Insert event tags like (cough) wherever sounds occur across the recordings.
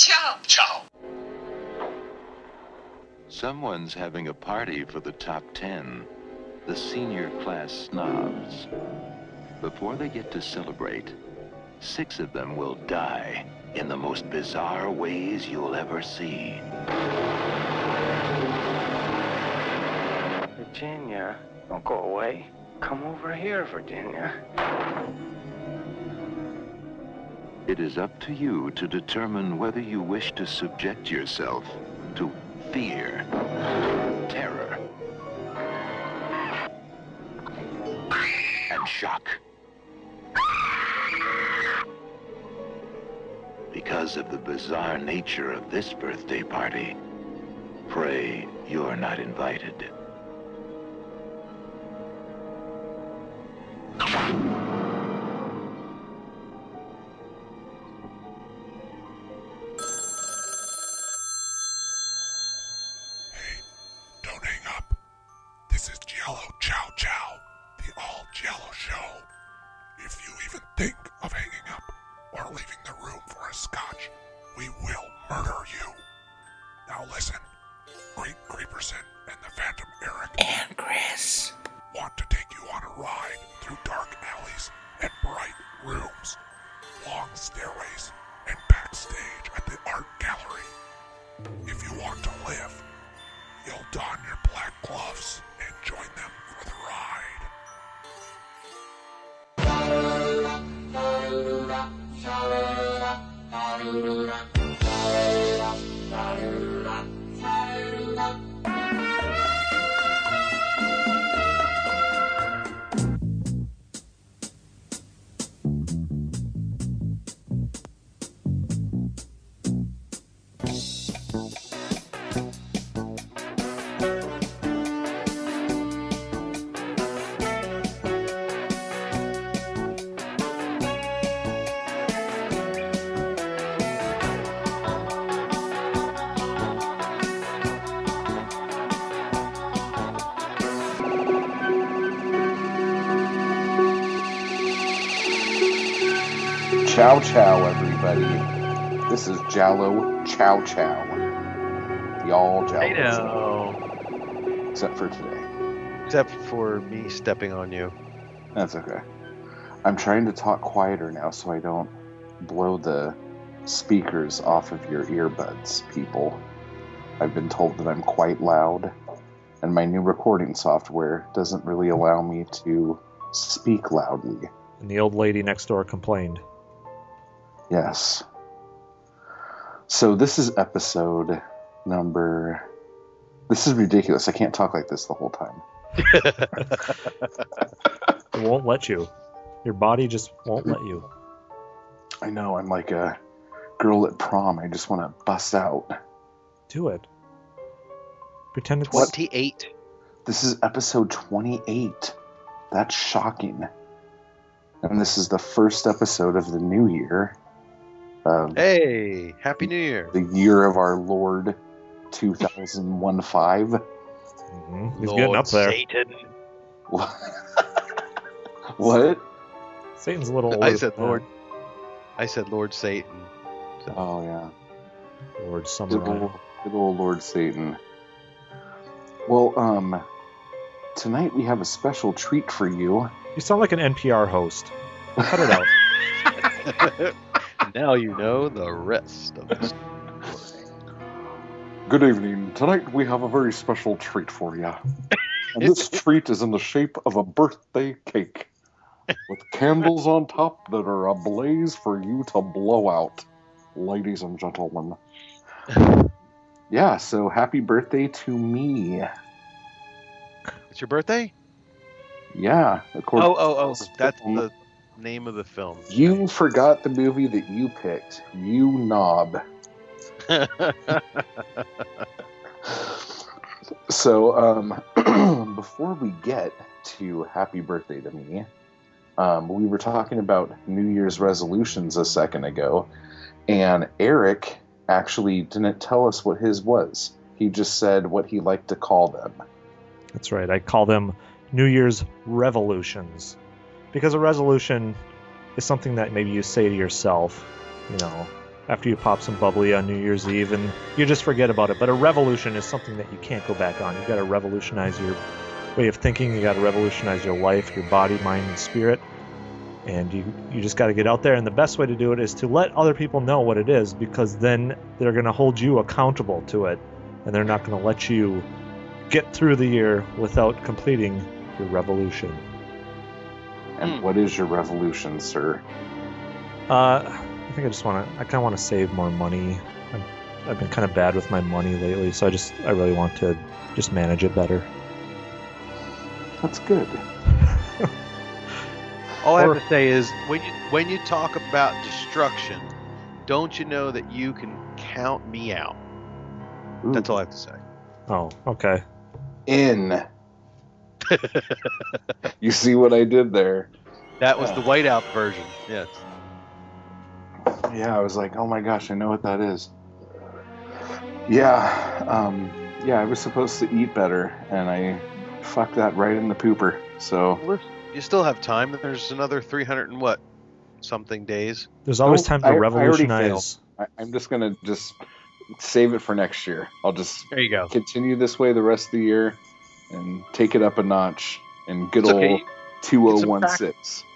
Ciao. Ciao. Someone's having a party for the top 10, the senior class snobs. Before they get to celebrate, six of them will die in the most bizarre ways you'll ever see. Virginia, don't go away. Come over here, Virginia. It is up to you to determine whether you wish to subject yourself to fear, terror, and shock. Because of the bizarre nature of this birthday party, pray you're not invited. Chow chow, everybody. This is Giallo Chow Chow. The all Giallo. I know. Except for today. Except for me stepping on you. That's okay. I'm trying to talk quieter now so I don't blow the speakers off of your earbuds, people. I've been told that I'm quite loud, and my new recording software doesn't really allow me to speak loudly. And the old lady next door complained. Yes. So this is episode number. This is ridiculous. I can't talk like this the whole time. (laughs) It won't let you. Your body just won't let you. I know I'm like a girl at prom. I just want to bust out. Do it. Pretend it's 28. This is episode 28. That's shocking. And this is the first episode of the new year. Of Hey, Happy New Year. the year of our Lord 2001 5. Mhm. He's Lord getting up there. Satan. (laughs) what? Satan's a little older. I said than Lord. I said Lord Satan. Oh, yeah. that. Lord Good old, good old Lord Satan. Well, um, tonight we have a special treat for you. You sound like an NPR host. Cut it out. (laughs) now you know the rest of the story. (laughs) Good evening. Tonight we have a very special treat for you. And this (laughs) treat is in the shape of a birthday cake with candles on top that are ablaze for you to blow out, ladies and gentlemen. (laughs) Yeah, so happy birthday to me. It's your birthday? Yeah, according Oh, oh, oh. That's the name of the film. You forgot the movie that you picked. You knob. (laughs) So, um, (clears throat) before we get to happy birthday to me, um, we were talking about New Year's resolutions a second ago, and Eric actually didn't tell us what his was. He just said what he liked to call them. That's right. I call them New Year's revolutions. Because a resolution is something that maybe you say to yourself, you know, after you pop some bubbly on New Year's Eve and you just forget about it. But a revolution is something that you can't go back on. You've got to revolutionize your way of thinking. You got to revolutionize your life, your body, mind, and spirit. And you you just got to get out there. And the best way to do it is to let other people know what it is, because then they're going to hold you accountable to it, and they're not going to let you get through the year without completing your revolution. And Hmm. what is your revolution, sir? Uh, I think I just want to. I kind of want to save more money. I'm, I've been kind of bad with my money lately, so I just I really want to just manage it better. That's good. (laughs) All I have to say is when you when you talk about destruction, don't you know that you can count me out? Ooh. That's all I have to say. Oh, okay. In. (laughs) you see what I did there? That was the whiteout version. Yes. Yeah, I was like, oh my gosh, I know what that is. Yeah, um, yeah, I was supposed to eat better, and I fucked that right in the pooper. So You still have time. There's another 300 and what something days. There's always Nope, time to I- I revolutionize. I, I'm just gonna just save it for next year. I'll just There you go. continue this way the rest of the year, and take it up a notch. And good It's old okay. 2016.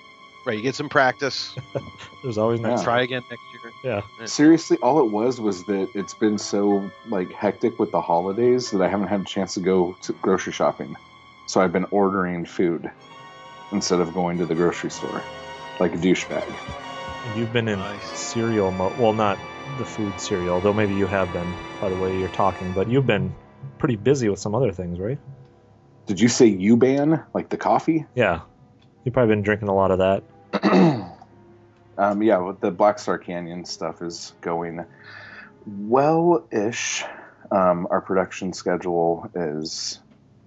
Right, you get some practice. (laughs) There's always next. Yeah. Try again next year. Yeah. Seriously, all it was was that it's been so like hectic with the holidays that I haven't had a chance to go to grocery shopping. So I've been ordering food instead of going to the grocery store, like a douchebag. You've been in Nice. cereal mode. Well, not the food cereal, though maybe you have been by the way you're talking. But you've been pretty busy with some other things, right? Did you say Yuban like the coffee? Yeah. You've probably been drinking a lot of that. (clears throat) um, yeah, the Black Star Canyon stuff is going well-ish. Um, our production schedule is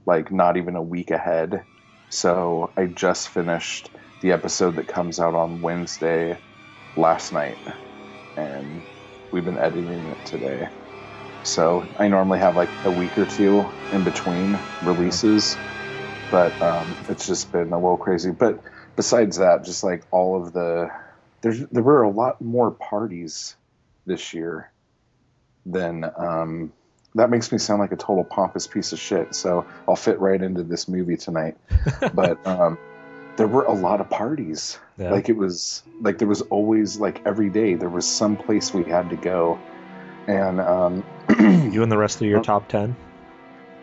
like not even a week ahead, so I just finished the episode that comes out on Wednesday last night, and we've been editing it today. So I normally have like a week or two in between releases, but um, it's just been a little crazy. But besides that, just like all of the there's there were a lot more parties this year than um, that makes me sound like a total pompous piece of shit. So I'll fit right into this movie tonight. (laughs) but um, there were a lot of parties. Yeah. Like it was like there was always like every day there was some place we had to go, and um, you and the rest of your top ten.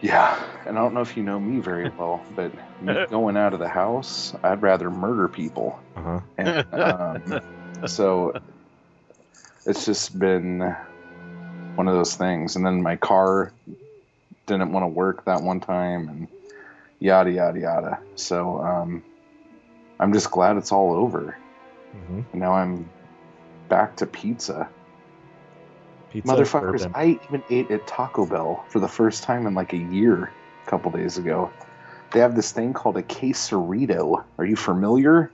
yeah, and I don't know if you know me very (laughs) well, but me going out of the house, I'd rather murder people. Uh huh. And, um, (laughs) so it's just been one of those things. And then my car didn't want to work that one time, and yada yada yada. So um, I'm just glad it's all over. hmm And now I'm back to pizza. Pizza, Motherfuckers, bourbon. I even ate at Taco Bell for the first time in like a year a couple days ago. They have this thing called a quesarito. Are you familiar?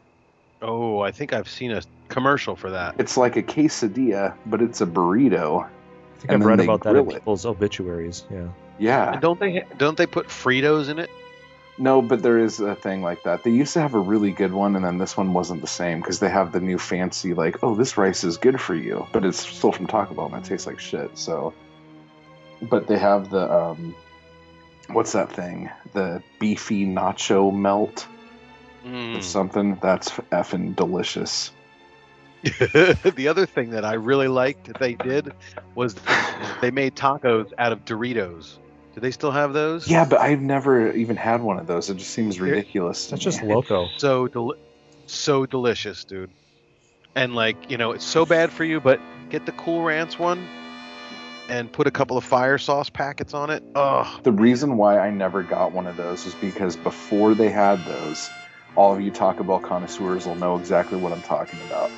Oh, I think I've seen a commercial for that. It's like a quesadilla, but it's a burrito. I think I've read about that in grill it. people's obituaries. Yeah. Yeah. And don't they don't they put Fritos in it? No, but there is a thing like that. They used to have a really good one, and then this one wasn't the same because they have the new fancy, like, oh, this rice is good for you, but it's still from Taco Bell and it tastes like shit. So, but they have the, um, what's that thing? The beefy nacho melt or Mm. something. That's effing delicious. (laughs) the other thing that I really liked they did was they made tacos out of Doritos. Do they still have those? Yeah, but I've never even had one of those. It just seems ridiculous. to That's just loco. So deli- so delicious, dude. And like, you know, it's so bad for you, but get the Cool Ranch one and put a couple of fire sauce packets on it. Oh, The reason why I never got one of those was because before they had those, all of you Taco Bell connoisseurs will know exactly what I'm talking about.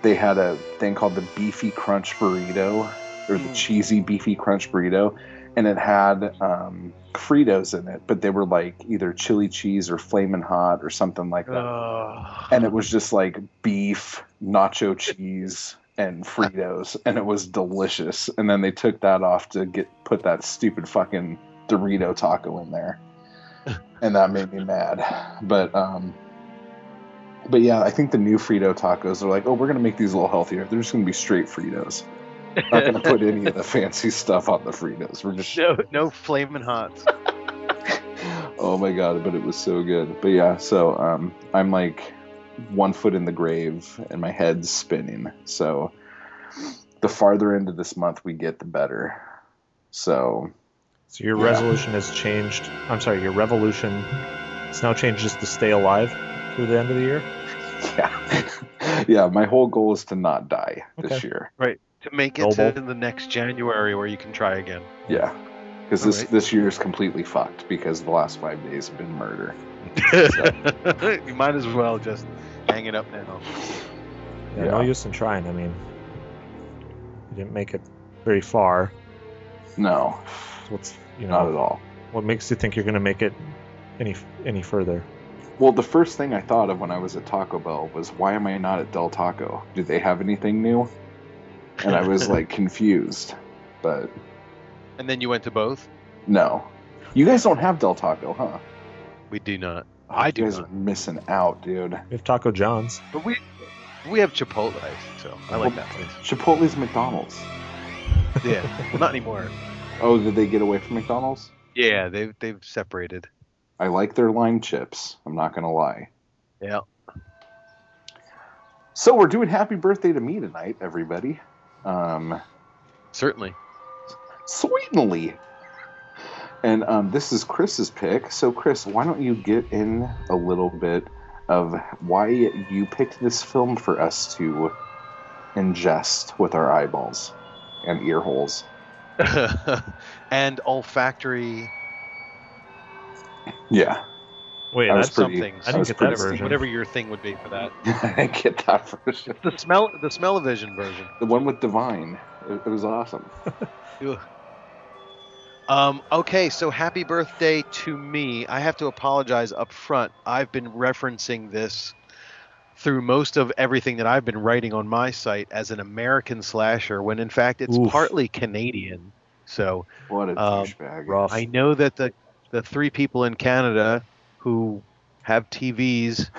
They had a thing called the Beefy Crunch Burrito, or the Mm. Cheesy Beefy Crunch Burrito, and it had um, Fritos in it, but they were like either chili cheese or flamin' hot or something like that. and it was just like beef, nacho cheese, and Fritos, and it was delicious. And then they took that off to get put that stupid fucking Dorito taco in there, (laughs) and that made me mad. But um, but yeah, I think the new Frito tacos are like, oh, we're gonna make these a little healthier. They're just gonna be straight Fritos. Not gonna put any of the (laughs) fancy stuff on the Fritos. We're just no, no flaming hots. (laughs) oh my god, but it was so good. But yeah, so um, I'm like one foot in the grave and my head's spinning. So the farther into this month we get, the better. So So your Yeah. resolution has changed. I'm sorry, your revolution. It's now changed just to stay alive through the end of the year. (laughs) yeah, yeah. My whole goal is to not die this year. year. To make it Noble. to the next January where you can try again. Yeah, because this Alright. this year is completely fucked because the last five days have been murder. (laughs) you might as well just hang it up now. Yeah, Yeah. No use in trying. I mean, you didn't make it very far. No, What's you not at all. what makes you think you're gonna make it any any further? Well, the first thing I thought of when I was at Taco Bell was, why am I not at Del Taco? Do they have anything new? And I was like confused, but And then you went to both? no. You guys don't have Del Taco, huh? We do not. Oh, I you do guys not. are missing out, dude. We have Taco John's. But we we have Chipotle, so I like that place. Chipotle's McDonald's. Yeah. well, not anymore. (laughs) Oh, did they get away from McDonald's? Yeah, they've they've separated. I like their lime chips. I'm not gonna lie. Yeah. So we're doing happy birthday to me tonight, everybody. Um, Certainly. sweetly. And um, this is Chris's pick. So, Chris, why don't you get in a little bit of why you picked this film for us to ingest with our eyeballs and ear holes? (laughs) and olfactory Yeah, Wait, I that's pretty- something. I didn't was get that version. Whatever your thing would be for that. (laughs) I didn't get that version. The smell the smell-o-vision version. The one with Divine. It, it was awesome. (laughs) Um, okay, so happy birthday to me. I have to apologize up front. I've been referencing this through most of everything that I've been writing on my site as an American slasher, when in fact it's Oof. partly Canadian. So What a Um, douchebag. Rough. I know that the the three people in Canada who have TVs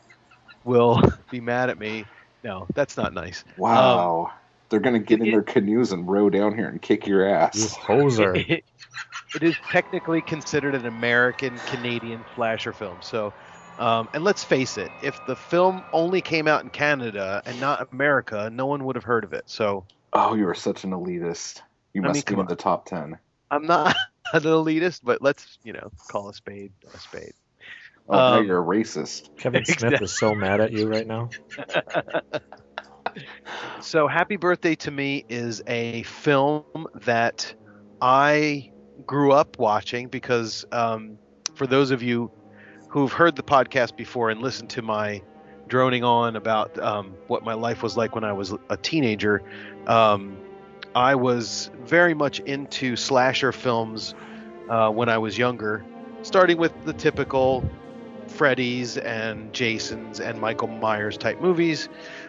(laughs) will be mad at me. No, that's not nice. Wow. They're going to get in it- their canoes and row down here and kick your You ass. hoser. (laughs) It, it is technically considered an American Canadian slasher film. So, um, and let's face it, if the film only came out in Canada and not America, no one would have heard of it. So Oh, you are such an elitist. You I must mean, be in on. the top 10. I'm not (laughs) an elitist, but let's you know call a spade a spade. Oh, now Um, you're a racist. Kevin Smith Exactly. is so mad at you right now. (laughs) So, Happy Birthday to Me is a film that I grew up watching because, um, for those of you who've heard the podcast before and listened to my droning on about um, what my life was like when I was a teenager, um, I was very much into slasher films uh, when I was younger, starting with the typical Freddy's and Jason's and Michael Myers type movies.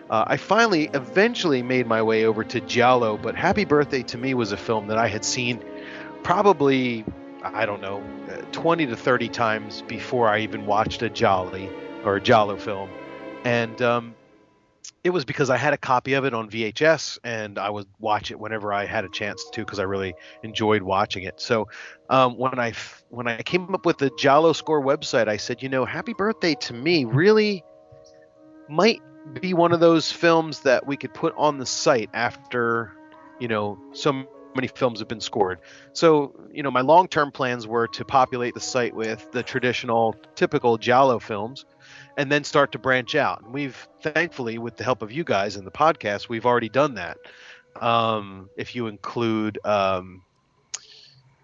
Uh, I finally, eventually made my way over to Giallo, but Happy Birthday to Me was a film that I had seen probably, I don't know, uh, 20 to 30 times before I even watched a Jolly or a Giallo film. And um, it was because I had a copy of it on VHS and I would watch it whenever I had a chance to because I really enjoyed watching it. So um, when I when I came up with the Giallo Score website, I said, you know, Happy Birthday to Me really might be one of those films that we could put on the site after, you know, so many films have been scored. So, you know, my long-term plans were to populate the site with the traditional, typical Giallo films, and then start to branch out. And we've, thankfully, with the help of you guys and the podcast, we've already done that. Um, if you include um,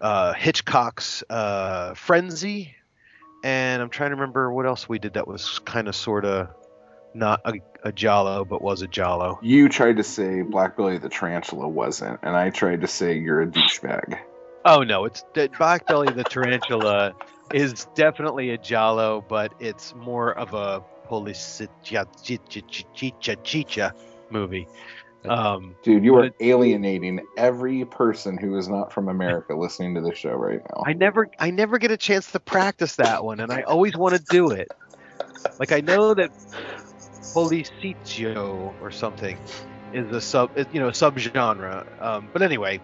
uh, Hitchcock's uh, Frenzy, and I'm trying to remember what else we did that was kind of sort of not a, a Giallo, but was a Giallo. You tried to say Black Belly the Tarantula wasn't, and I tried to say you're a douchebag. Oh no, it's Black Belly the Tarantula is definitely a Giallo, but it's more of a Chicha movie. Um, Dude, you are it- alienating every person who is not from America listening to this show right now. I never, I never get a chance to practice that one, and I always want to do it. Like I know that Policitio or something is a sub, you know, a subgenre. Um, but anyway,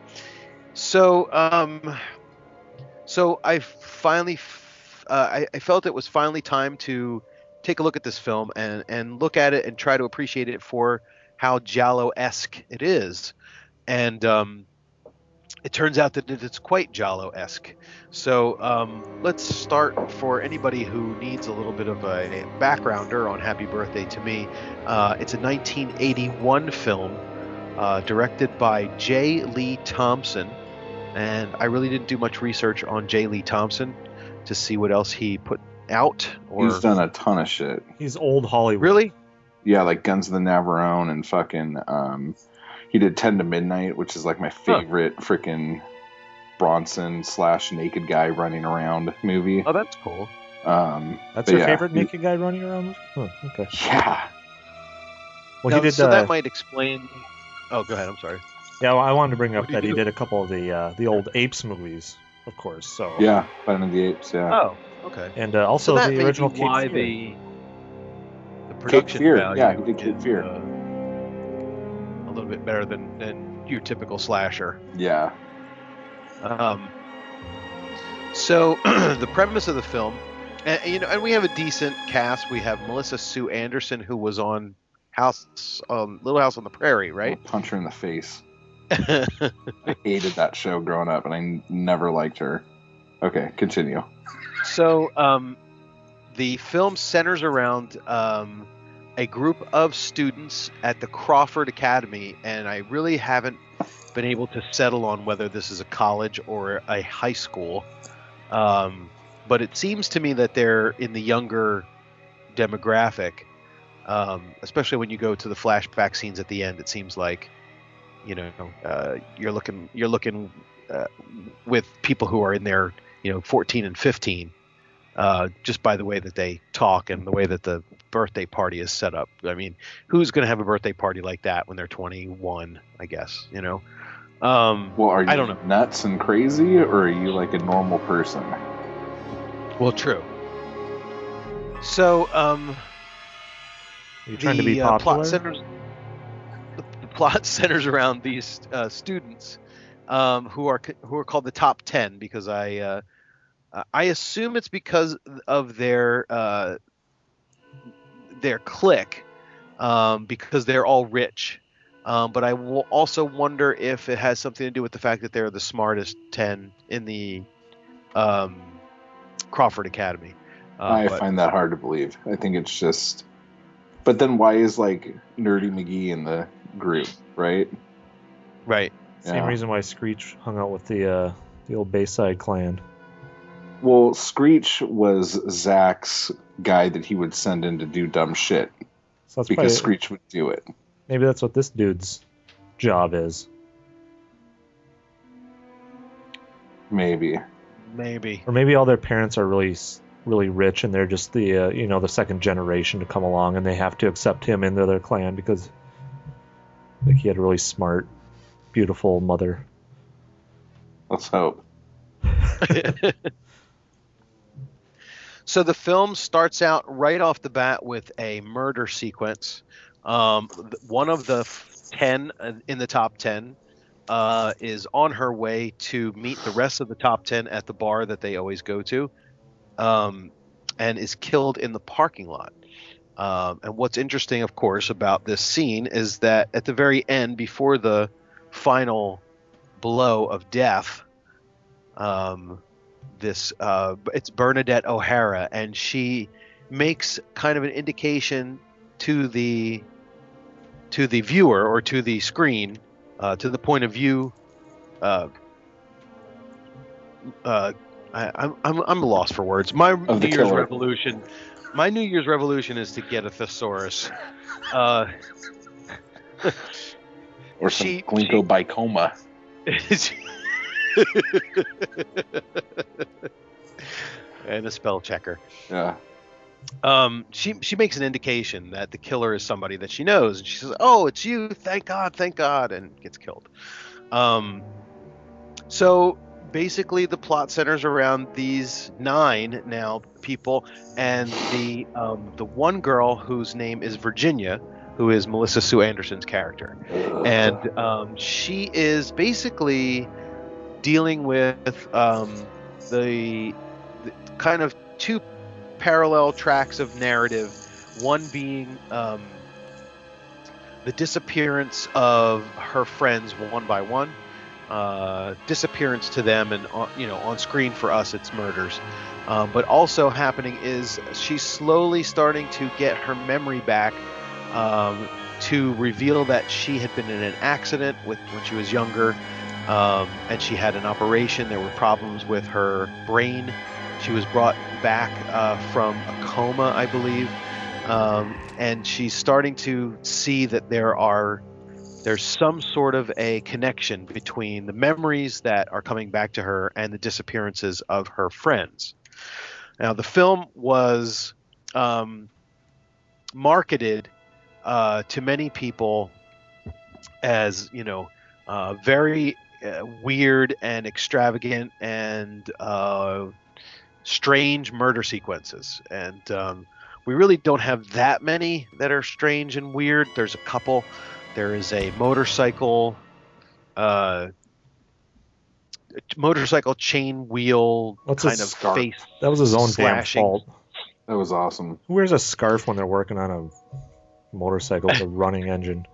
so um, so I finally, f- uh, I, I felt it was finally time to take a look at this film and and look at it and try to appreciate it for how Giallo-esque it is, and um, it turns out that it's quite Giallo-esque. So um, let's start for anybody who needs a little bit of a backgrounder on Happy Birthday to Me. Uh, it's a 1981 film uh, directed by J. Lee Thompson, and I really didn't do much research on J. Lee Thompson to see what else he put out. Or He's done a ton of shit. He's old Hollywood. really? Yeah, like Guns of the Navarone and fucking. Um, he did Ten to Midnight, which is like my favorite freaking Bronson slash naked guy running around movie. Oh, that's cool. Um, That's your yeah, favorite he- naked guy running around? Huh, okay. Yeah, Well, Now, he did. so uh, that might explain. Oh, go ahead. I'm sorry. Yeah, well, I wanted to bring up What that he he do? did a couple of the uh, the old Apes movies, of course. So yeah, Planet of the Apes. Yeah, Oh, okay. and uh, also so the original be Cape why Fear. the the production Fear, value yeah, he did Cape is, Fear. uh, a little bit better than than your typical slasher. yeah. Um, so (clears throat) the premise of the film, and, you know, and we have a decent cast. We have Melissa Sue Anderson, who was on House, um, Little House on the Prairie, right? Punch her in the face. I hated that show growing up, and I never liked her. Okay, continue. so um, the film centers around um, a group of students at the Crawford Academy, and I really haven't been able to settle on whether this is a college or a high school. Um, but it seems to me that they're in the younger demographic, um, especially when you go to the flashback scenes at the end. It seems like, you know, uh, you're looking you're looking uh, with people who are in their you know 14 and 15 uh, just by the way that they talk and the way that the birthday party is set up i mean who's going to have a birthday party like that when they're 21 i guess you know um, Well, are you I don't know. nuts and crazy, or are you like a normal person? well true so um, Are you trying the to be uh, popular? plot centers the, the plot (laughs) centers around these uh, students um, who are who are called the top 10 because I uh, I assume it's because of their uh, their clique um, because they're all rich um, but I will also wonder if it has something to do with the fact that they're the smartest 10 in the um, Crawford Academy uh, I but- find that hard to believe. I think it's just. But then why is like Nerdy McGee in the group, right? right Same Yeah. reason why Screech hung out with the uh, the old Bayside clan. Well, Screech was Zach's guy that he would send in to do dumb shit So that's because probably, Screech would do it. maybe that's what this dude's job is, Maybe. maybe or maybe all their parents are really really rich and they're just the uh, you know the second generation to come along and they have to accept him into their clan because like he had a really smart, beautiful mother. Let's hope. (laughs) so the film starts out right off the bat with a murder sequence. Um, one of the ten uh, in the top ten uh, is on her way to meet the rest of the top ten at the bar that they always go to, um, and is killed in the parking lot. Um, and what's interesting, of course, about this scene is that at the very end, before the final blow of death, um, this uh, it's Bernadette O'Hara, and she makes kind of an indication to the to the viewer or to the screen, uh, to the point of view. Uh, uh, I, I'm I'm I'm lost for words. My New Year's killer. revolution, my New Year's revolution is to get a thesaurus. Uh, (laughs) Or some She- glycobicoma. (laughs) and a spell checker. Yeah. um, she she makes an indication that the killer is somebody that she knows, and she says, "Oh, it's you! Thank God! Thank God!" and gets killed. Um, so basically, the plot centers around these nine now people, and the um, the one girl whose name is Virginia, who is Melissa Sue Anderson's character, and um, she is basically dealing with um, the, the kind of two parallel tracks of narrative. One being um, the disappearance of her friends one by one, uh, disappearance to them, and on, you know on screen for us it's murders. Um, but also happening is she's slowly starting to get her memory back um, to reveal that she had been in an accident with when she was younger, um, and she had an operation. There were problems with her brain. She was brought back uh, from a coma, I believe, um, and she's starting to see that there are there's some sort of a connection between the memories that are coming back to her and the disappearances of her friends. Now, the film was um, marketed uh, to many people as, you know, uh, very uh, weird and extravagant and uh, strange murder sequences. And um, we really don't have that many that are strange and weird. There's a couple. There is a motorcycle uh, motorcycle chain wheel What's kind of scarf? face That was his own slashing. damn fault. That was awesome. Who wears a scarf when they're working on a motorcycle with a (laughs) running engine?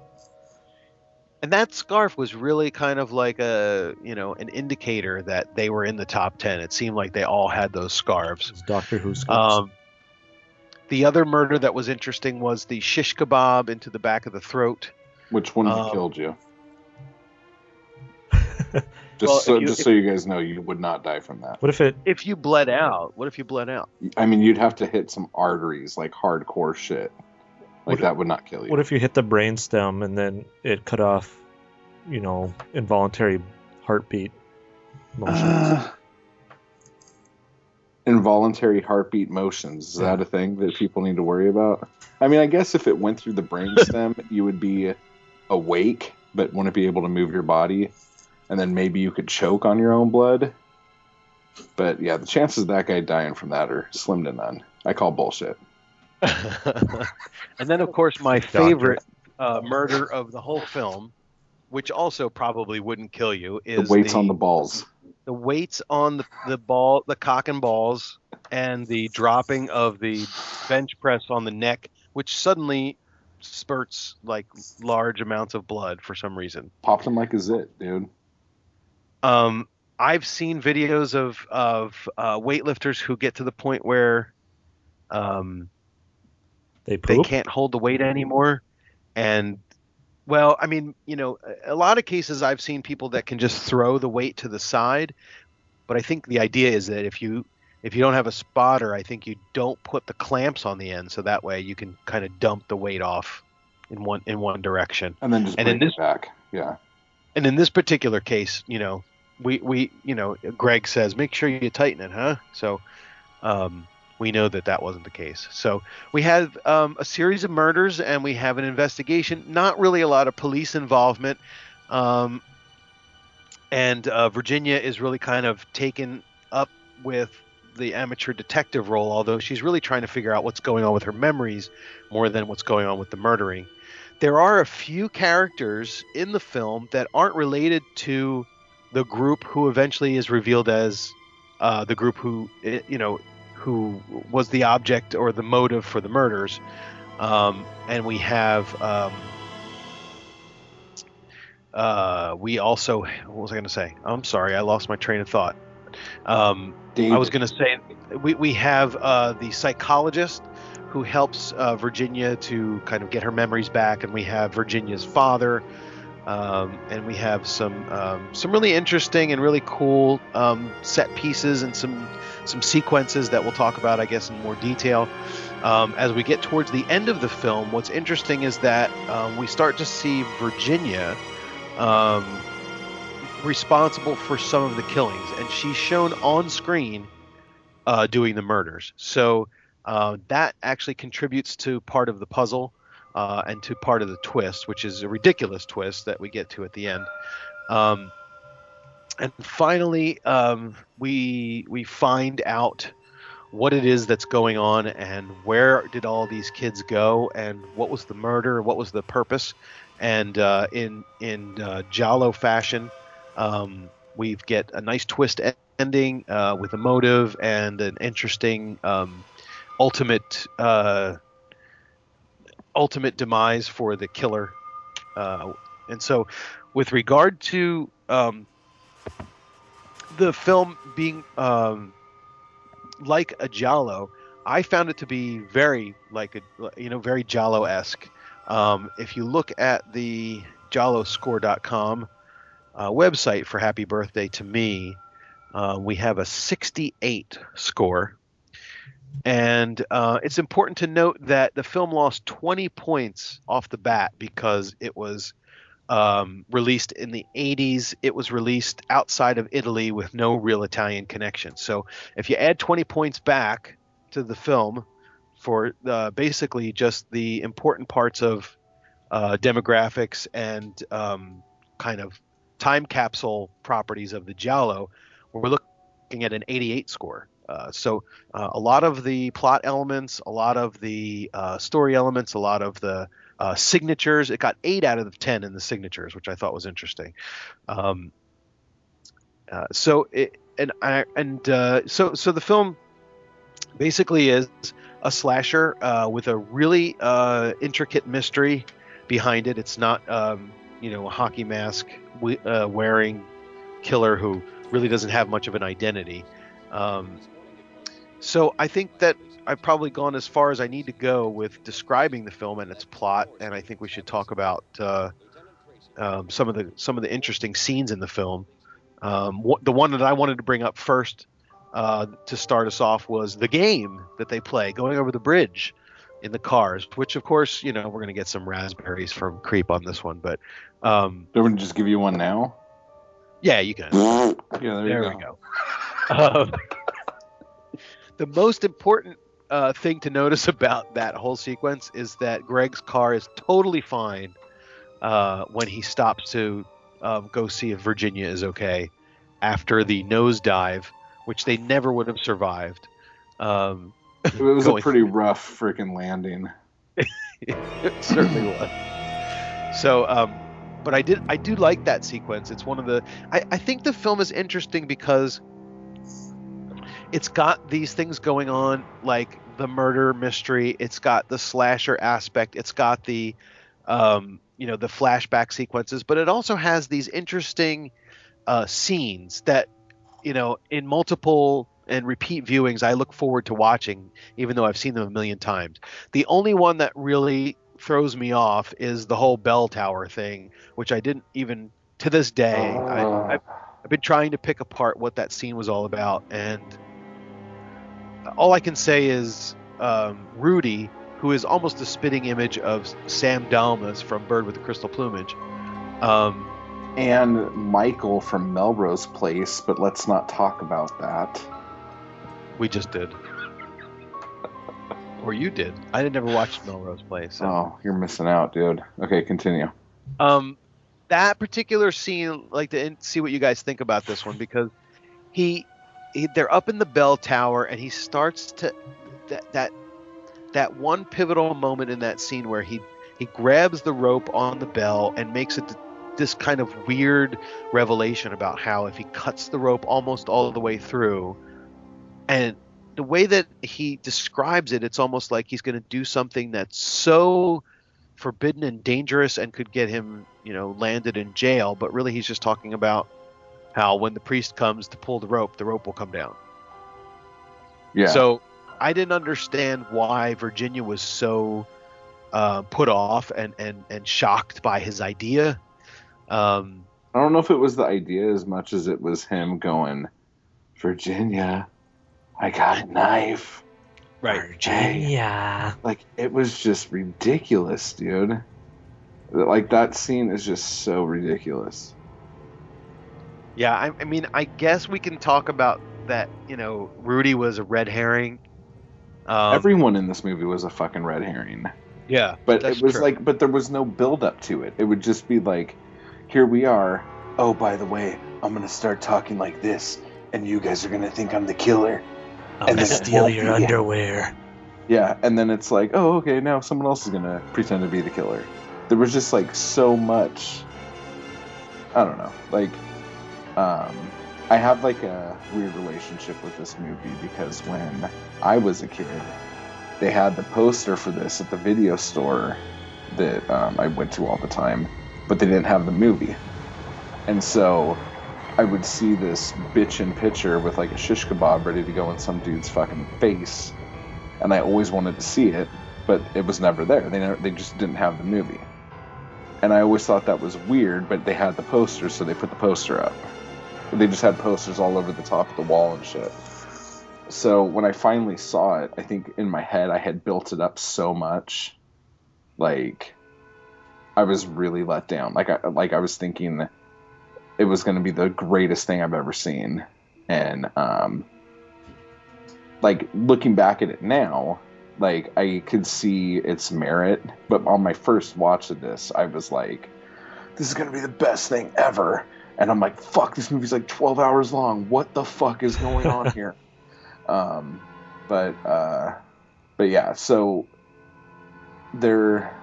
and that scarf was really kind of like a you know an indicator that they were in the top 10 it seemed like they all had those scarves It's Doctor Who scarves. um, the other murder that was interesting was the shish kebab into the back of the throat Which one Um, killed you? (laughs) Just Well, so you- just so you guys know, you would not die from that. what if it? if you bled out what if you bled out I mean, you'd have to hit some arteries, like hardcore shit. Like What- that would not kill you. What if you hit the brainstem and then it cut off, you know, involuntary heartbeat motions? Uh, involuntary heartbeat motions is Yeah. that a thing that people need to worry about? I mean, I guess if it went through the brainstem, (laughs) you would be awake, but wouldn't be able to move your body, and then maybe you could choke on your own blood. But yeah, the chances of that guy dying from that are slim to none. I call bullshit. (laughs) and then of course my favorite uh, murder of the whole film which also probably wouldn't kill you is The is weights on the balls. the weights on the, the ball, the cock and balls, and the dropping of the bench press on the neck, which suddenly spurts like large amounts of blood for some reason. Popped him like a zit, dude. Um, I've seen videos of of uh, weightlifters who get to the point where um, They they can't hold the weight anymore, and well, I mean, you know, a a lot of cases I've seen people that can just throw the weight to the side, but I think the idea is that if you if you don't have a spotter, I think you don't put the clamps on the end, so that way you can kind of dump the weight off in one in one direction. And then just And bring in it back. Yeah. And in this particular case, you know, we we you know, Greg says make sure you tighten it, huh? So, um, we know that that wasn't the case. So we have um, a series of murders and we have an investigation. Not really a lot of police involvement. Um, and uh, Virginia is really kind of taken up with the amateur detective role, although she's really trying to figure out what's going on with her memories more than what's going on with the murdering. There are a few characters in the film that aren't related to the group who eventually is revealed as uh, the group who, eh, you know, who was the object or the motive for the murders. Um, and we have, um, uh, we also, what was I going to say? I'm sorry, I lost my train of thought. Um, I was going to say we, we have uh, the psychologist who helps uh, Virginia to kind of get her memories back, and we have Virginia's father, um, and we have some um, some really interesting and really cool um, set pieces and some some sequences that we'll talk about, I guess, in more detail. Um, as we get towards the end of the film, what's interesting is that um, we start to see Virginia um, responsible for some of the killings, and she's shown on screen uh, doing the murders. So uh, that actually contributes to part of the puzzle uh, and to part of the twist, which is a ridiculous twist that we get to at the end. Um, and finally, um, we we find out what it is that's going on and where did all these kids go and what was the murder, what was the purpose, and uh, in in uh, Giallo fashion, um, we get a nice twist ending uh, with a motive and an interesting um, ultimate uh, ultimate demise for the killer. Uh, and so, with regard to um, the film being um, like a Giallo, I found it to be very like a you know very Giallo esque. Um, if you look at the GialloScore.com uh, website for Happy Birthday to Me, uh, we have a 68 score. And uh, it's important to note that the film lost 20 points off the bat because it was um, released in the 80s. It was released outside of Italy with no real Italian connection. So if you add 20 points back to the film for uh, basically just the important parts of uh, demographics and um, kind of time capsule properties of the Giallo, we're looking at an 88 score. Uh, so uh, a lot of the plot elements, a lot of the uh, story elements, a lot of the uh, signatures. It got eight out of the ten in the signatures, which I thought was interesting. Um, uh, so it, and I and uh, so so the film basically is a slasher with a really intricate mystery behind it. It's not um, you know a hockey mask wearing killer who really doesn't have much of an identity. Um, so I think that I've probably gone as far as I need to go with describing the film and its plot, and I think we should talk about uh, um, some of the some of the interesting scenes in the film. Um, wh- the one that I wanted to bring up first uh, to start us off was the game that they play, going over the bridge in the cars. Which, of course, you know we're going to get some raspberries from Creep on this one, but um, do we just give you one now? Yeah, you can. yeah, there, there you we go. Um, (laughs) the most important uh, thing to notice (laughs) about that whole sequence is that Greg's car is totally fine uh, when he stops to um, go see if Virginia is okay after the nosedive, which they never would have survived. Um, it was a pretty rough freaking landing. (laughs) it certainly was. So, um, but I did I do like that sequence. It's one of the I, I think the film is interesting because it's got these things going on like the murder mystery it's got the slasher aspect it's got the um, you know the flashback sequences but it also has these interesting uh, scenes that you know in multiple and repeat viewings i look forward to watching even though i've seen them a million times the only one that really throws me off is the whole bell tower thing which i didn't even to this day I, I've, I've been trying to pick apart what that scene was all about and all I can say is um, Rudy, who is almost a spitting image of Sam Dalmas from Bird with the Crystal Plumage. Um, and Michael from Melrose Place, but let's not talk about that. We just did. or you did. I had never watched Melrose Place. So. Oh, you're missing out, dude. Okay, continue. Um, that particular scene, like to see what you guys think about this one because he he, they're up in the bell tower and he starts to that that that one pivotal moment in that scene where he he grabs the rope on the bell and makes it this kind of weird revelation about how if he cuts the rope almost all the way through and the way that he describes it it's almost like he's going to do something that's so forbidden and dangerous and could get him you know landed in jail but really he's just talking about how when the priest comes to pull the rope, the rope will come down. Yeah. So I didn't understand why Virginia was so uh, put off and, and, and shocked by his idea. Um, I don't know if it was the idea as much as it was him going, Virginia, I got a knife. Right. Yeah. Like, it was just ridiculous, dude. Like, that scene is just so ridiculous. Yeah, I, I, mean, I guess we can talk about that. You know, Rudy was a red herring. Um, Everyone in this movie was a fucking red herring. Yeah, but it was true. like, but there was no build up to it. It would just be like, here we are. Oh, by the way, I'm gonna start talking like this, and you guys are gonna think I'm the killer. I'm And gonna steal your be- underwear. Yeah, and then it's like, oh, okay, now someone else is gonna pretend to be the killer. There was just like so much. I don't know. Like, um, I have like a weird relationship with this movie because when I was a kid, they had the poster for this at the video store that um, I went to all the time, but they didn't have the movie, and so I would see this bitchin' picture with like a shish kebab ready to go in some dude's fucking face and I always wanted to see it, but it was never there. They never, they just didn't have the movie, and I always thought that was weird. But they had the poster, so they put the poster up. They just had posters all over the top of the wall and shit. So when I finally saw it, I think in my head I had built it up so much, like I was really let down. Like I like I was thinking it was going to be the greatest thing I've ever seen, and um, like looking back at it now, like I could see its merit, but on my first watch of this, I was like, "This is gonna be the best thing ever," and I'm like, "Fuck, this movie's like 12 hours long. What the fuck is going on here?" (laughs) um, but uh, but yeah, so there.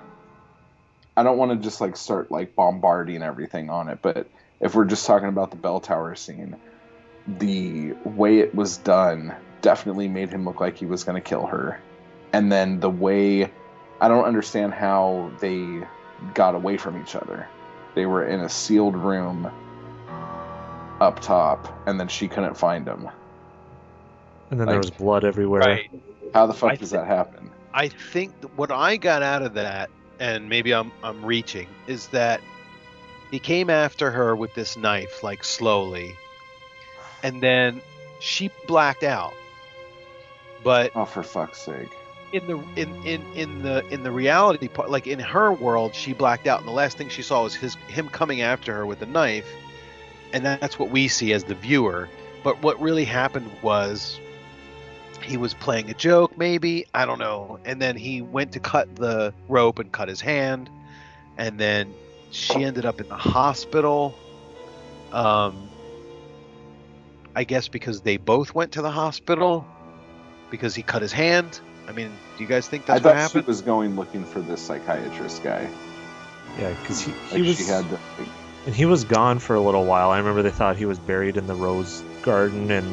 I don't want to just like start like bombarding everything on it, but if we're just talking about the bell tower scene, the way it was done definitely made him look like he was going to kill her. And then the way I don't understand how they got away from each other. They were in a sealed room up top, and then she couldn't find him. And then there was blood everywhere. Right. How the fuck I does thi- that happen? I think what I got out of that, and maybe I'm I'm reaching, is that he came after her with this knife, like slowly, and then she blacked out. But Oh, for fuck's sake! in the in in in the in the reality part, like in her world, she blacked out, and the last thing she saw was his him coming after her with a knife, and that's what we see as the viewer. But what really happened was he was playing a joke, maybe I don't know, and then he went to cut the rope and cut his hand, and then she ended up in the hospital. Um, I guess because they both went to the hospital because he cut his hand. I mean, do you guys think I that's what thought she was going looking for this psychiatrist guy. Yeah, because he, he Like was she had the, and he was gone for a little while. I remember they thought he was buried in the rose garden, and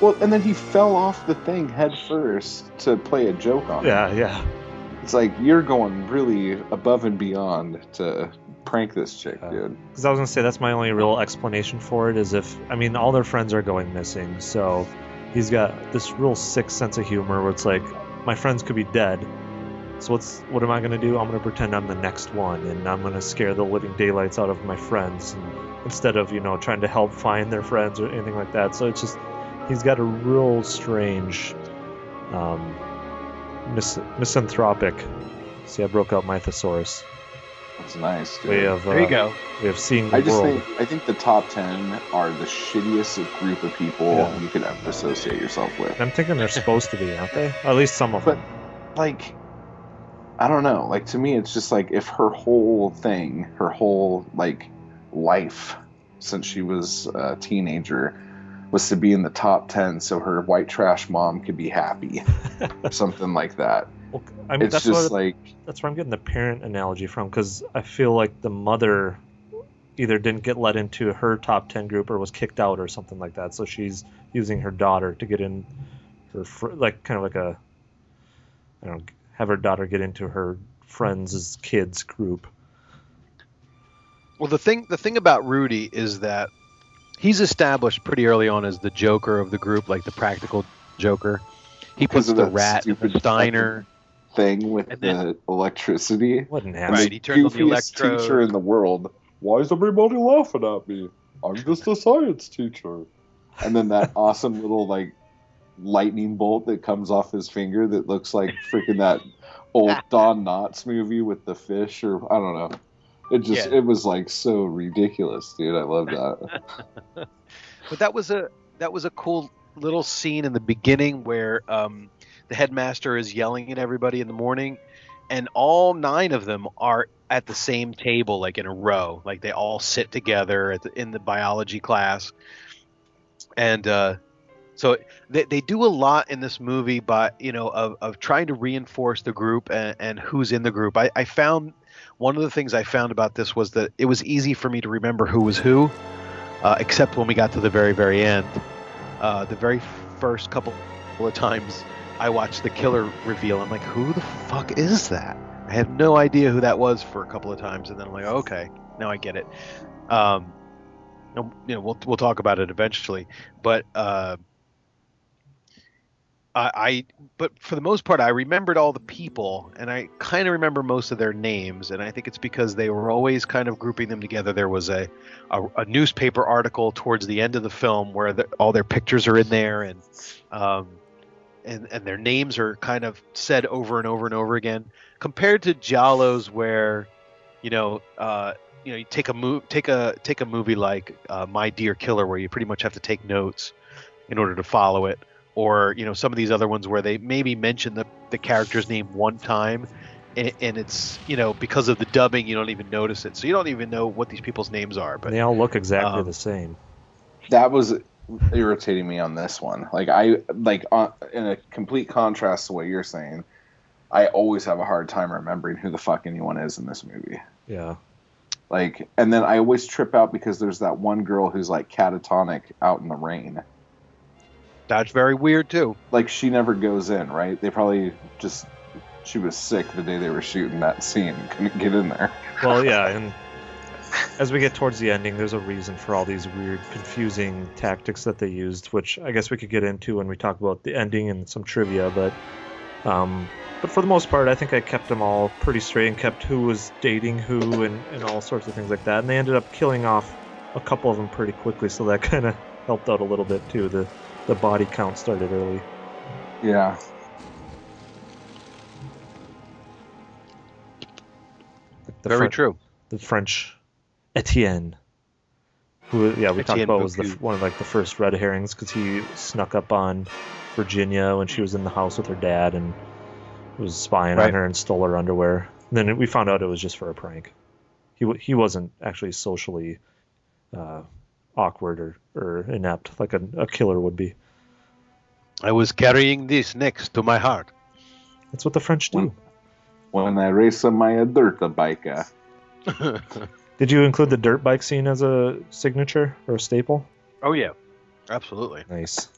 well, and then he fell off the thing head first to play a joke on. it. yeah, yeah. It's like you're going really above and beyond to prank this chick, Uh, dude. Because I was gonna say that's my only real explanation for it is if I mean all their friends are going missing, so he's got this real sick sense of humor where it's like my friends could be dead. So what's what am I gonna do? I'm gonna pretend I'm the next one, and I'm gonna scare the living daylights out of my friends, and instead of you know trying to help find their friends or anything like that. So it's just he's got a real strange, um, mis- misanthropic. See, I broke out my thesaurus. That's nice, dude. Way of uh, there you go. We have seen. the I just world. think I think the top ten are the shittiest group of people Yeah. you could ever associate yourself with. I'm thinking they're supposed to be, aren't they? Or at least some of But them. like, I don't know. Like to me, it's just like if her whole thing, her whole like life since she was a teenager was to be in the top 10 so her white trash mom could be happy or (laughs) something like that Well, I mean, it's that's just what like that's where I'm getting the parent analogy from because I feel like the mother either didn't get let into her top ten group or was kicked out or something like that. So she's using her daughter to get in her fr- like kind of like a I don't know, have her daughter get into her friends' kids group. Well, the thing the thing about Rudy is that he's established pretty early on as the Joker of the group, like the practical Joker. He Because puts the rat in the stupid Steiner. Thing with And then- the electricity What an Right, ass. he turns on the goofiest teacher in the world why is everybody laughing at me i'm just a science teacher and then that (laughs) awesome little like lightning bolt that comes off his finger that looks like freaking that old (laughs) Don Knotts movie with the fish or I don't know. It just Yeah. it was like so ridiculous, dude. I love that. (laughs) But that was a that was a cool little scene in the beginning where um, the headmaster is yelling at everybody in the morning, and all nine of them are at the same table, like in a row, like they all sit together the, in the biology class, and uh, So they, they do a lot in this movie, by you know, of, of trying to reinforce the group and, and who's in the group. I, I found one of the things I found about this was that it was easy for me to remember who was who, uh, except when we got to the very very end. Uh, the very first couple of times I watched the killer reveal, I'm like, who the fuck is that? I have no idea who that was for a couple of times, and then I'm like, okay, now I get it. Um, you know, we'll we'll talk about it eventually, but. Uh, I, I but for the most part I remembered all the people and I kind of remember most of their names and I think it's because they were always kind of grouping them together. There was a a, a newspaper article towards the end of the film where the, all their pictures are in there and um and and their names are kind of said over and over and over again compared to Giallo's where you know uh you know you take a move take a take a movie like uh, My Dear Killer where you pretty much have to take notes in order to follow it or you know some of these other ones where they maybe mention the, the character's name one time and, and it's you know because of the dubbing you don't even notice it so you don't even know what these people's names are but they all look exactly um, the same. That was irritating me on this one. Like I like uh, in a complete contrast to what you're saying. I always have a hard time remembering who the fuck anyone is in this movie. Yeah. Like, and then I always trip out because there's that one girl who's like catatonic out in the rain. that's very weird too Like she never goes in, right? They probably just she was sick the day they were shooting that scene, (laughs) couldn't get in there. Well, yeah, and (laughs) as we get towards the ending, there's a reason for all these weird, confusing tactics that they used, which I guess we could get into when we talk about the ending and some trivia. But, um, but for the most part, I think I kept them all pretty straight and kept who was dating who and, and all sorts of things like that. And they ended up killing off a couple of them pretty quickly, so that (laughs) kind of helped out a little bit too. The the body count started early. Yeah. The very Fren- true the French Etienne, who yeah we talked Etienne about was the, one of like the first red herrings because he snuck up on Virginia when she was in the house with her dad and was spying Right. on her and stole her underwear. And then we found out it was just for a prank. He he wasn't actually socially uh, awkward or, or inept like a, a killer would be. i was carrying this next to my heart That's what the French do. When I race on my dirt bike, uh, (laughs) Did you include the dirt bike scene as a signature or a staple? oh yeah absolutely Nice.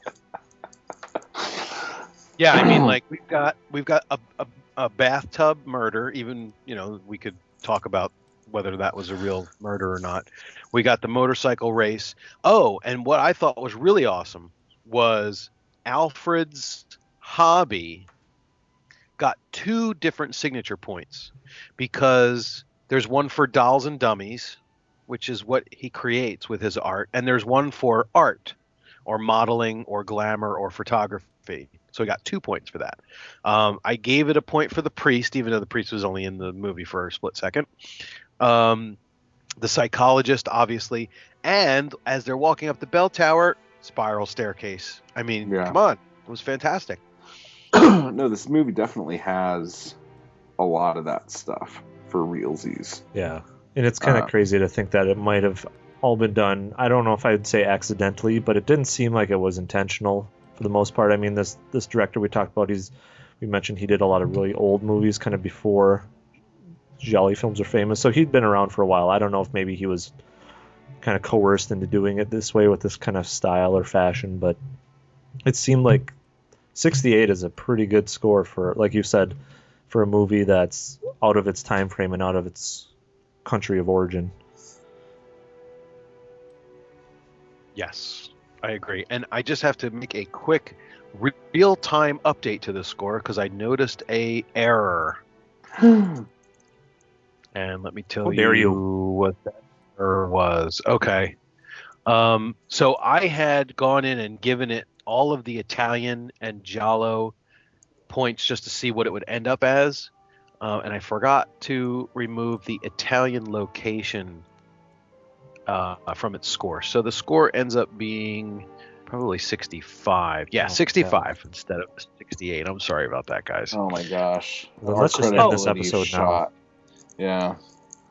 Yeah, I mean, (clears throat) like we've got we've got a, a, a bathtub murder. Even you know we could talk about whether that was a real murder or not. We got the motorcycle race. Oh, and what I thought was really awesome was Alfred's hobby got two different signature points because there's one for dolls and dummies, which is what he creates with his art, and there's one for art or modeling or glamour or photography. So he got two points for that. Um, I gave it a point for the priest, even though the priest was only in the movie for a split second. Um, the psychologist, obviously, and as they're walking up the bell tower, spiral staircase. I mean, Yeah. come on, it was fantastic. (clears throat) no, this movie definitely has a lot of that stuff for realsies. Yeah, and it's kind of Uh, crazy to think that it might have all been done. I don't know if I'd say accidentally, but it didn't seem like it was intentional for the most part. I mean, this this director we talked about, he's we mentioned he did a lot of really old movies, kind of before Giallo films are famous. So he'd been around for a while. I don't know if maybe he was kind of coerced into doing it this way with this kind of style or fashion, but it seemed like 68 is a pretty good score for, like you said, for a movie that's out of its time frame and out of its country of origin. Yes, I agree. And I just have to make a quick real time update to the score because I noticed a error. (gasps) And let me tell dare you, you. what that error was. Okay. Um, so I had gone in and given it all of the Italian and Giallo points just to see what it would end up as. Uh, and I forgot to remove the Italian location uh, from its score. So the score ends up being probably 65. Yeah, Oh, 65 instead of 68. I'm sorry about that, guys. Oh my gosh. Well, let's just end this credibility is episode now. Yeah.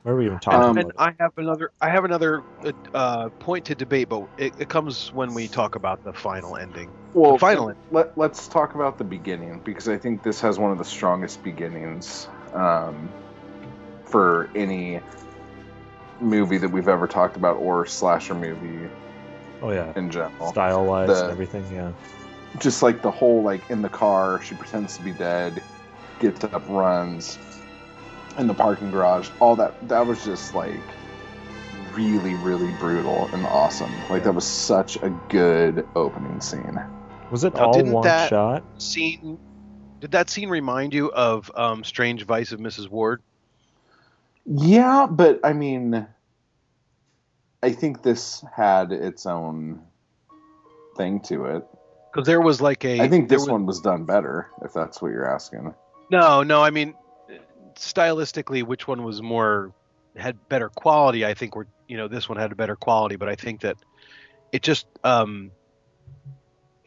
What are we even talking Um, and about? I have another I have another uh, uh, point to debate, but it, it comes when we talk about the final ending. Well, The final let, let's talk about the beginning because I think this has one of the strongest beginnings um, for any movie that we've ever talked about or slasher movie Oh yeah, in general. style wise and everything. Yeah. Just like the whole like in the car, she pretends to be dead, gets up, runs in the parking garage. All that that was just like really, really brutal and awesome. Like that was such a good opening scene. Was it Now, all didn't one that- shot? Scene. Did that scene remind you of um, Strange Vice of Mrs. Wardh? Yeah, but I mean, I think this had its own thing to it. Because there was like a. I think this was- one was done better, if that's what you're asking. No, no. I mean, stylistically, which one was more had better quality? I think we're you know this one had a better quality, but I think that it just um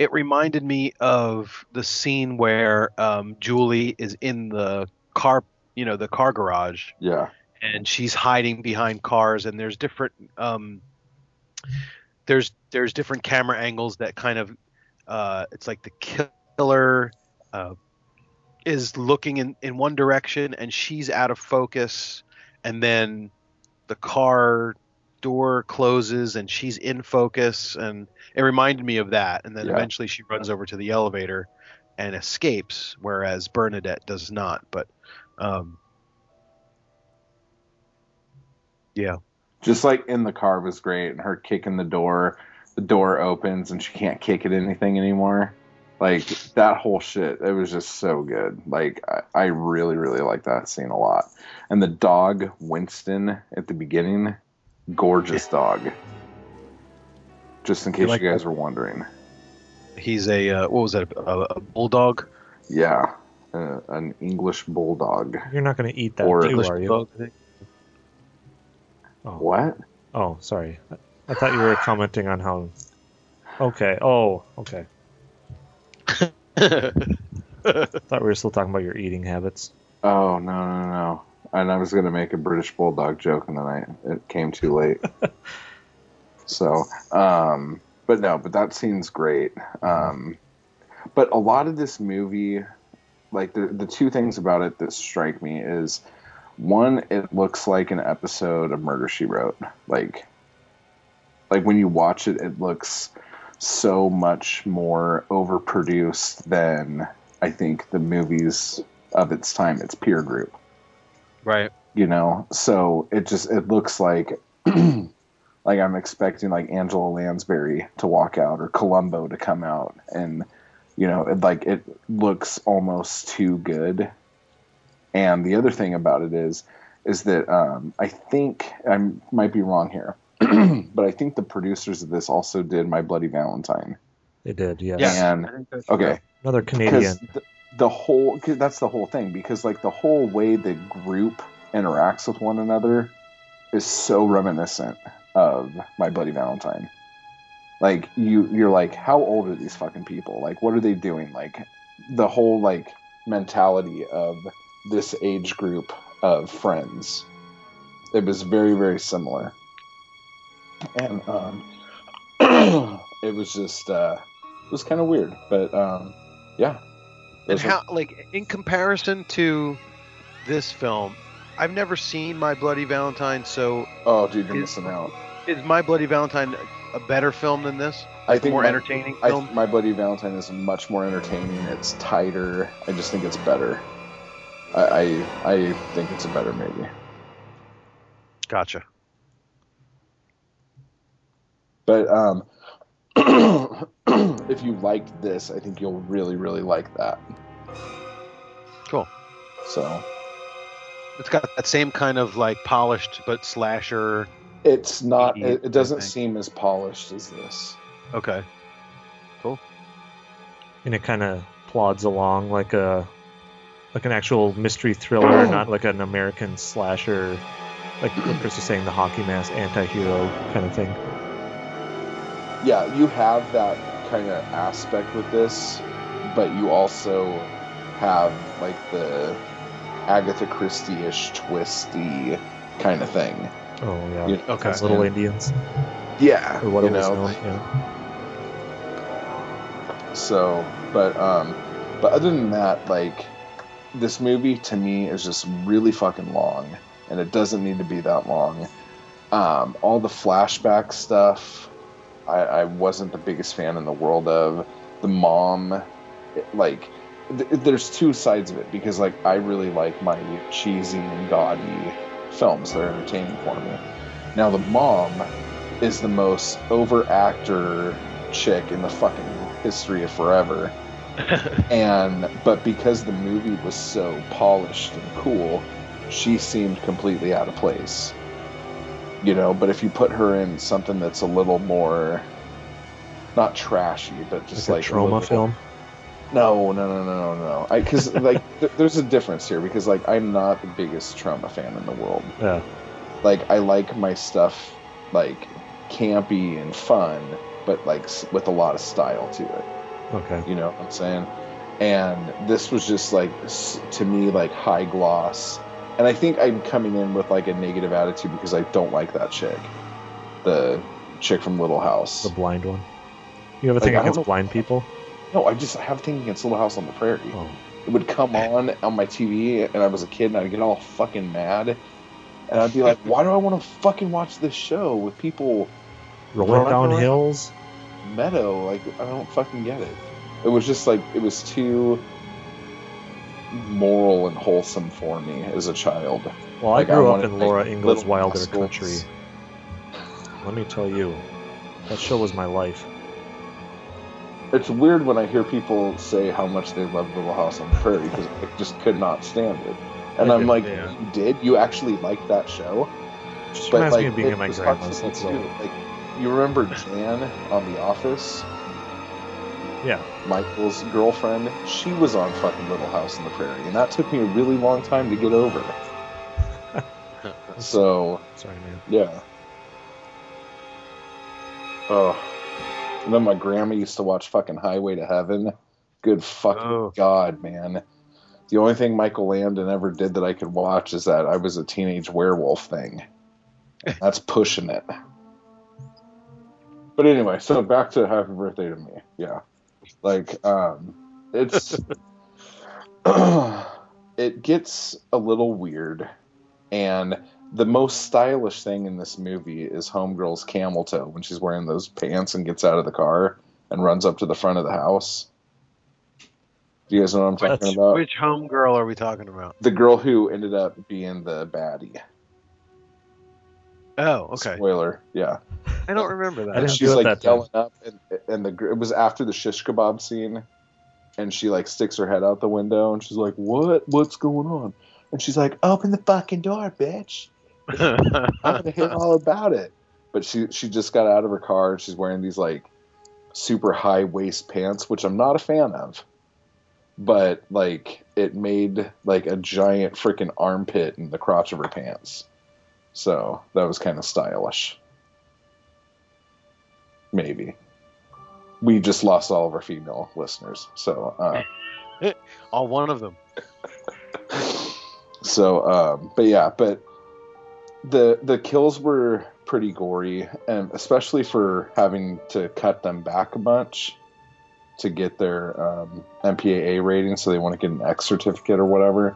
it reminded me of the scene where um Julie is in the car, you know, the car garage, Yeah, and she's hiding behind cars, and there's different um there's there's different camera angles that kind of uh it's like the killer uh is looking in, in one direction and she's out of focus and then the car door closes and she's in focus and it reminded me of that and then Yeah. eventually she runs over to the elevator and escapes whereas bernadette does not but um yeah just like in the car was great, and her kicking the door, the door opens and she can't kick at anything anymore. Like that whole shit, it was just so good. Like I, I really, really like that scene a lot. And the dog Winston at the beginning, gorgeous dog. Just in case like you guys were wondering. he's a uh, what was that a, a bulldog Yeah, uh, an English bulldog. You're not going to eat that, Or- too, English are you? bulldog Oh. What? Oh, sorry. I thought you were commenting on how. Okay. Oh, okay. I (laughs) thought we were still talking about your eating habits. Oh no, no, no! And I was gonna make a British bulldog joke, and then I it came too late. (laughs) so, um, but no, but that scene's great. Um, but a lot of this movie, like the the two things about it that strike me is one, it looks like an episode of Murder She Wrote. Like, like when you watch it, it looks so much more overproduced than I think the movies of its time, its peer group. Right You know, so it just it looks like (clears throat) like I'm expecting like Angela Lansbury to walk out or Columbo to come out, and you know, it, like it looks almost too good. And the other thing about it is, is that um, I think I might be wrong here, (clears throat) but I think the producers of this also did My Bloody Valentine. They did, yes. Yeah. And I think okay. Another Canadian. the, the whole that's the whole thing because like the whole way the group interacts with one another is so reminiscent of my bloody valentine. Like you you're like how old are these fucking people? Like what are they doing? Like the whole like mentality of this age group of friends it was very very similar. And um (clears throat) it was just uh it was kind of weird but um yeah and Those are- how like in comparison to this film i've never seen my bloody valentine so oh dude you're Is- missing out. is my bloody valentine a better film than this? I think more my, entertaining I, film? my bloody valentine is much more entertaining. It's tighter. I just think it's better. I i, I think it's a better movie. Gotcha. But um (clears throat) if you liked this i think you'll really really like that Cool. so it's got that same kind of like polished but slasher it's not it, it doesn't seem as polished as this okay Cool. and it kind of plods along like a like an actual mystery thriller, (clears throat) not like an American slasher, like what Chris was saying, the hockey mask anti-hero kind of thing. Yeah you have that kind of aspect with this but you also have like the agatha christie-ish twisty kind of thing Oh yeah, You- Okay. Those little Indians, yeah or what you know known. Yeah. So, but um, but other than that, like this movie to me is just really fucking long, and it doesn't need to be that long. Um, all the flashback stuff, I, I wasn't the biggest fan in the world of. The mom, like, th- there's two sides of it because like I really like my cheesy and gaudy films; they're entertaining for me. Now the mom is the most over actor chick in the fucking history of forever (laughs) and but because the movie was so polished and cool she seemed completely out of place you know but if you put her in something that's a little more not trashy but just like, like, a Troma little- film. no no no no no no I because (laughs) like th- there's a difference here because like i'm not the biggest Troma fan in the world Yeah. like I like my stuff like campy and fun, but like with a lot of style to it. Okay. You know what I'm saying? And this was just like to me like high gloss. And I think I'm coming in with like a negative attitude because I don't like that chick, the chick from Little House. The blind one. You have a thing don't against blind people? No, I just I have a thing against Little House on the Prairie. Oh. It would come on on my TV, and I was a kid, and I'd get all fucking mad. And I'd be like, why do I want to fucking watch this show with people Rolling down hills? meadow. Like I don't fucking get it. It was just like it was too moral and wholesome for me as a child. Well, Like, I I grew up in Laura Ingalls Wilder rascals. country. Let me tell you, that show was my life. It's weird when I hear people say how much they love Little House on the Prairie because I just could not stand it. And I I'm did, like, yeah. you did? You actually liked that show? Just But reminds like, me of being at my grandma's. That's too. all. Like, you remember Jan on The Office? Yeah. Michael's girlfriend, she was on fucking Little House on the Prairie, and that took me a really long time to get over. (laughs) So, Sorry, man. yeah. Oh. And then my grandma used to watch fucking Highway to Heaven. Good fucking Oh. god, man. The only thing Michael Landon ever did that I could watch is that I was a teenage werewolf thing. That's pushing it. But anyway, so back to Happy Birthday to Me. Yeah. Like, um, it's. (laughs) (clears throat) it gets a little weird. And the most stylish thing in this movie is Homegirl's camel toe when she's wearing those pants and gets out of the car and runs up to the front of the house. Do you guys know what I'm talking That's- about? Which homegirl are we talking about? The girl who ended up being the baddie. Oh, okay. Spoiler, yeah. I don't remember that. I didn't she's do it like that time. yelling up, and, and the it was after the shish kebab scene, and she like sticks her head out the window, and she's like, "What? What's going on?" And she's like, "Open the fucking door, bitch! (laughs) I'm gonna hear all about it." But she she just got out of her car, and she's wearing these like super high waist pants, which I'm not a fan of. But like, it made like a giant freaking armpit in the crotch of her pants, so that was kind of stylish. Maybe. We just lost all of our female listeners. So, uh, (laughs) All one of them. (laughs) so, um, but yeah, but the the kills were pretty gory, and especially for having to cut them back a bunch to get their um, MPAA rating, so they want to get an X certificate or whatever.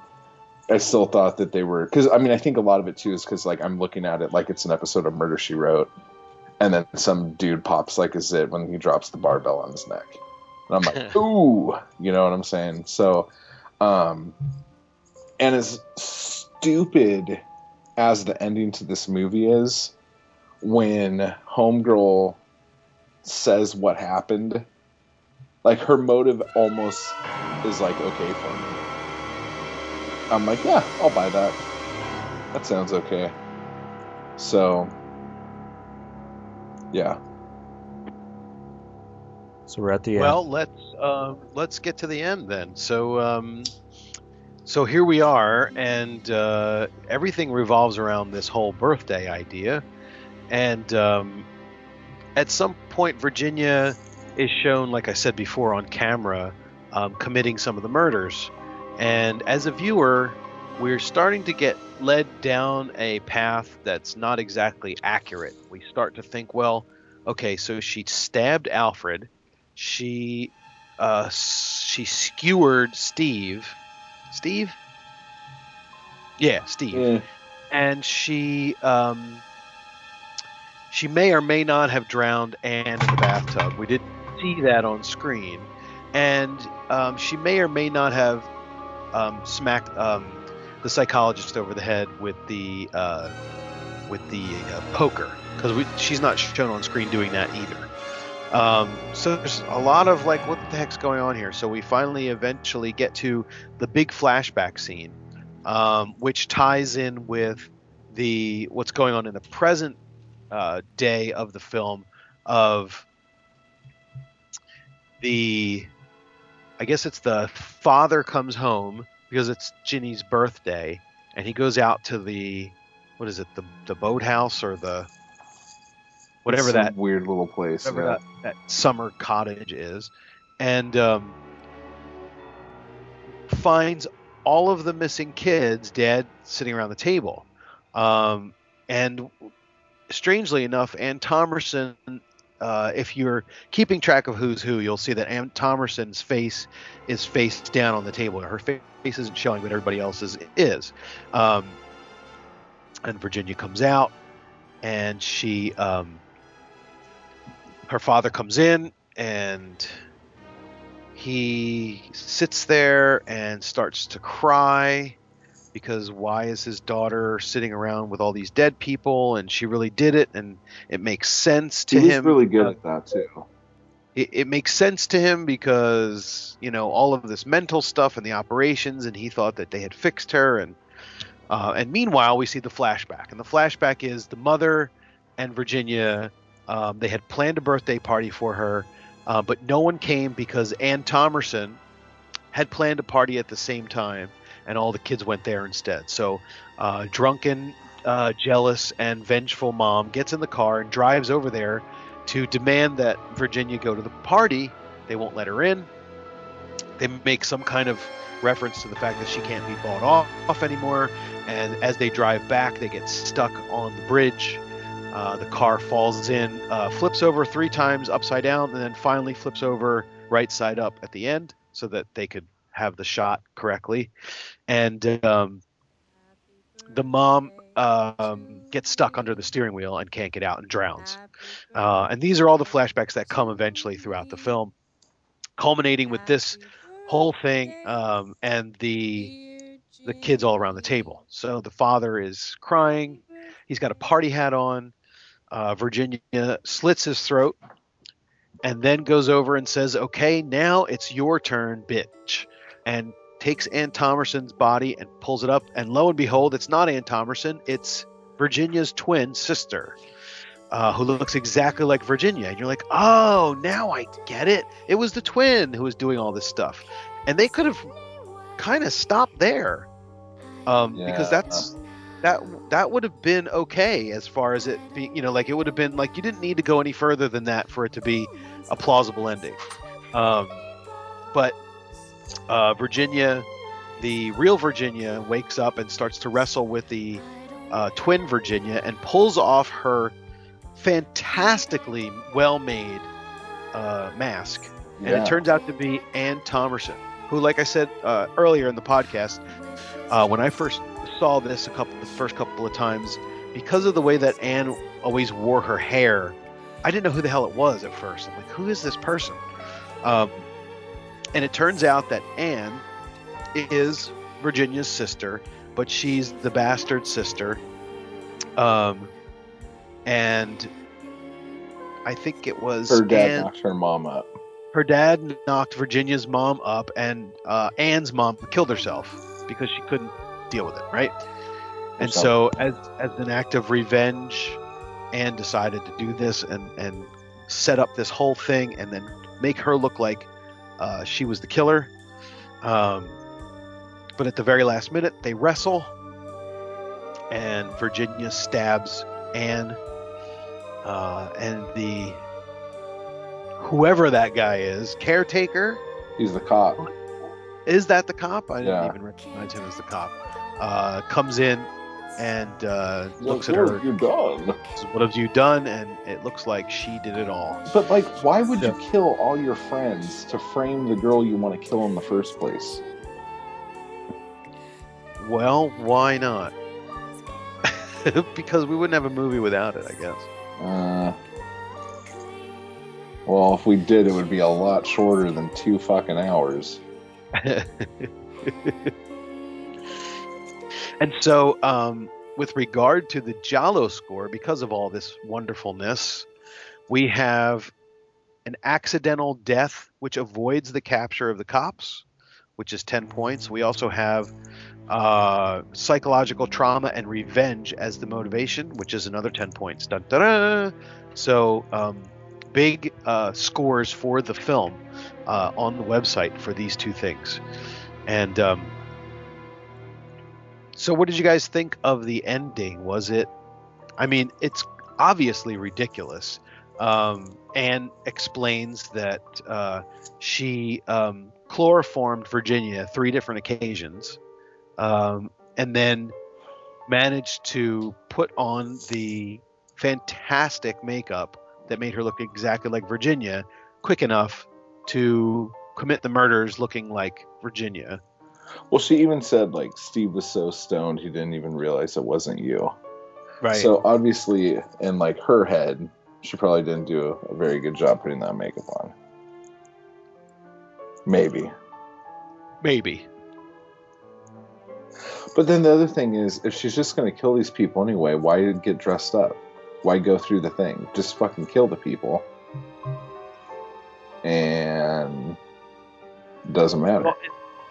I still thought that they were because I mean I think a lot of it too is because like I'm looking at it like it's an episode of Murder She Wrote, and then some dude pops like a zit when he drops the barbell on his neck, and I'm like, (laughs) ooh, you know what I'm saying? So, um, and as stupid as the ending to this movie is, when Homegirl says what happened, like her motive almost is like okay for me. I'm like, yeah, I'll buy that. That sounds okay. So, yeah. So we're at the end. Well, let's um, let's get to the end then. So um, so here we are, and uh, everything revolves around this whole birthday idea. And um, at some point, Virginia is shown, like I said before, on camera, um, committing some of the murders. And as a viewer, we're starting to get led down a path that's not exactly accurate. We start to think, well, okay, so she stabbed Alfred she uh, she skewered Steve. Steve? Yeah, Steve. Yeah. And she um, she may or may not have drowned Anne in the bathtub. We didn't see that on screen. And um, she may or may not have um, smacked um, the psychologist over the head with the uh, with the uh, poker because she's not shown on screen doing that either. Um, so there's a lot of like, what the heck's going on here? So we finally eventually get to the big flashback scene, um, which ties in with the what's going on in the present uh, day of the film of the I guess it's the father comes home because it's Ginny's birthday and he goes out to the what is it the the boathouse or the whatever that weird little place. whatever yeah. that, that summer cottage is, and um, finds all of the missing kids dead sitting around the table. Um, and strangely enough, Ann Thomerson, uh, if you're keeping track of who's who, you'll see that Ann Thomerson's face is face down on the table. Her face isn't showing, but everybody else's is. Um, and Virginia comes out, and she um, her father comes in and he sits there and starts to cry because why is his daughter sitting around with all these dead people? And she really did it and it makes sense to He was him really good uh, at that too. it, it makes sense to him because you know all of this mental stuff and the operations and he thought that they had fixed her. And uh, and meanwhile we see the flashback. And the flashback is the mother and virginia um, they had planned a birthday party for her uh, but no one came because ann thomerson had planned a party at the same time and all the kids went there instead so uh, drunken uh, jealous and vengeful mom gets in the car and drives over there to demand that Virginia go to the party. They won't let her in. They make some kind of reference to the fact that she can't be bought off, off anymore. And as they drive back, they get stuck on the bridge. Uh, the car falls in, uh, flips over three times upside down, and then finally flips over right side up at the end so that they could have the shot correctly. And um, the mom um, gets stuck under the steering wheel and can't get out and drowns. Uh, and these are all the flashbacks that come eventually throughout the film, culminating with this whole thing um, and the the kids all around the table. So the father is crying. He's got a party hat on. Uh, Virginia slits his throat and then goes over and says, "Okay, now it's your turn, bitch," and takes Ann Thomerson's body and pulls it up. And lo and behold, it's not Ann Thomerson; it's Virginia's twin sister uh, who looks exactly like Virginia. And you're like, oh, now I get it. It was the twin who was doing all this stuff. And they could have kind of stopped there. Um, because Yeah. that's that that would have been okay as far as it being you know like it would have been like you didn't need to go any further than that for it to be a plausible ending um, but uh, virginia the real virginia wakes up and starts to wrestle with the uh, twin virginia and pulls off her fantastically well made uh, mask and it turns out to be Ann Thomerson, who, like I said uh, earlier in the podcast, uh, when I first saw this a couple, the first couple of times, because of the way that Anne always wore her hair, I didn't know who the hell it was at first. I'm like, who is this person? Um, and it turns out that Anne is Virginia's sister, but she's the bastard sister. Um, and I think it was Her dad Anne- knocked her mom up. her dad knocked Virginia's mom up, and uh, Anne's mom killed herself because she couldn't deal with it, right? And so, as as an act of revenge, Anne decided to do this and and set up this whole thing, and then make her look like uh, she was the killer. Um, but at the very last minute, they wrestle, and Virginia stabs Anne, uh, and the whoever that guy is, caretaker, He's the cop. is that the cop? I didn't even recognize him as the cop. Uh, comes in and uh, looks Like, at what her. have you done? What have you done? And it looks like she did it all. But like, why would you kill all your friends to frame the girl you want to kill in the first place? Well, why not? (laughs) because we wouldn't have a movie without it, I guess. Uh, well, if we did, it would be a lot shorter than two fucking hours. (laughs) And so, um, with regard to the Giallo score, because of all this wonderfulness, we have an accidental death which avoids the capture of the cops, which is 10 points. We also have uh, psychological trauma and revenge as the motivation, which is another 10 points. Dun, dun, dun. So, um, big uh, scores for the film uh, on the website for these two things. And um, so, what did you guys think of the ending? Was it? I mean, it's obviously ridiculous. Um, Anne explains that uh, she um, chloroformed Virginia three different occasions, um, and then managed to put on the fantastic makeup that made her look exactly like Virginia, quick enough to commit the murders looking like Virginia. Well, she even said like Steve was so stoned he didn't even realize it wasn't you. Right. So obviously, in like her head, she probably didn't do a very good job putting that makeup on. Maybe. Maybe. But then the other thing is, if she's just going to kill these people anyway, why get dressed up? Why go through the thing? Just fucking kill the people. And doesn't matter. Well,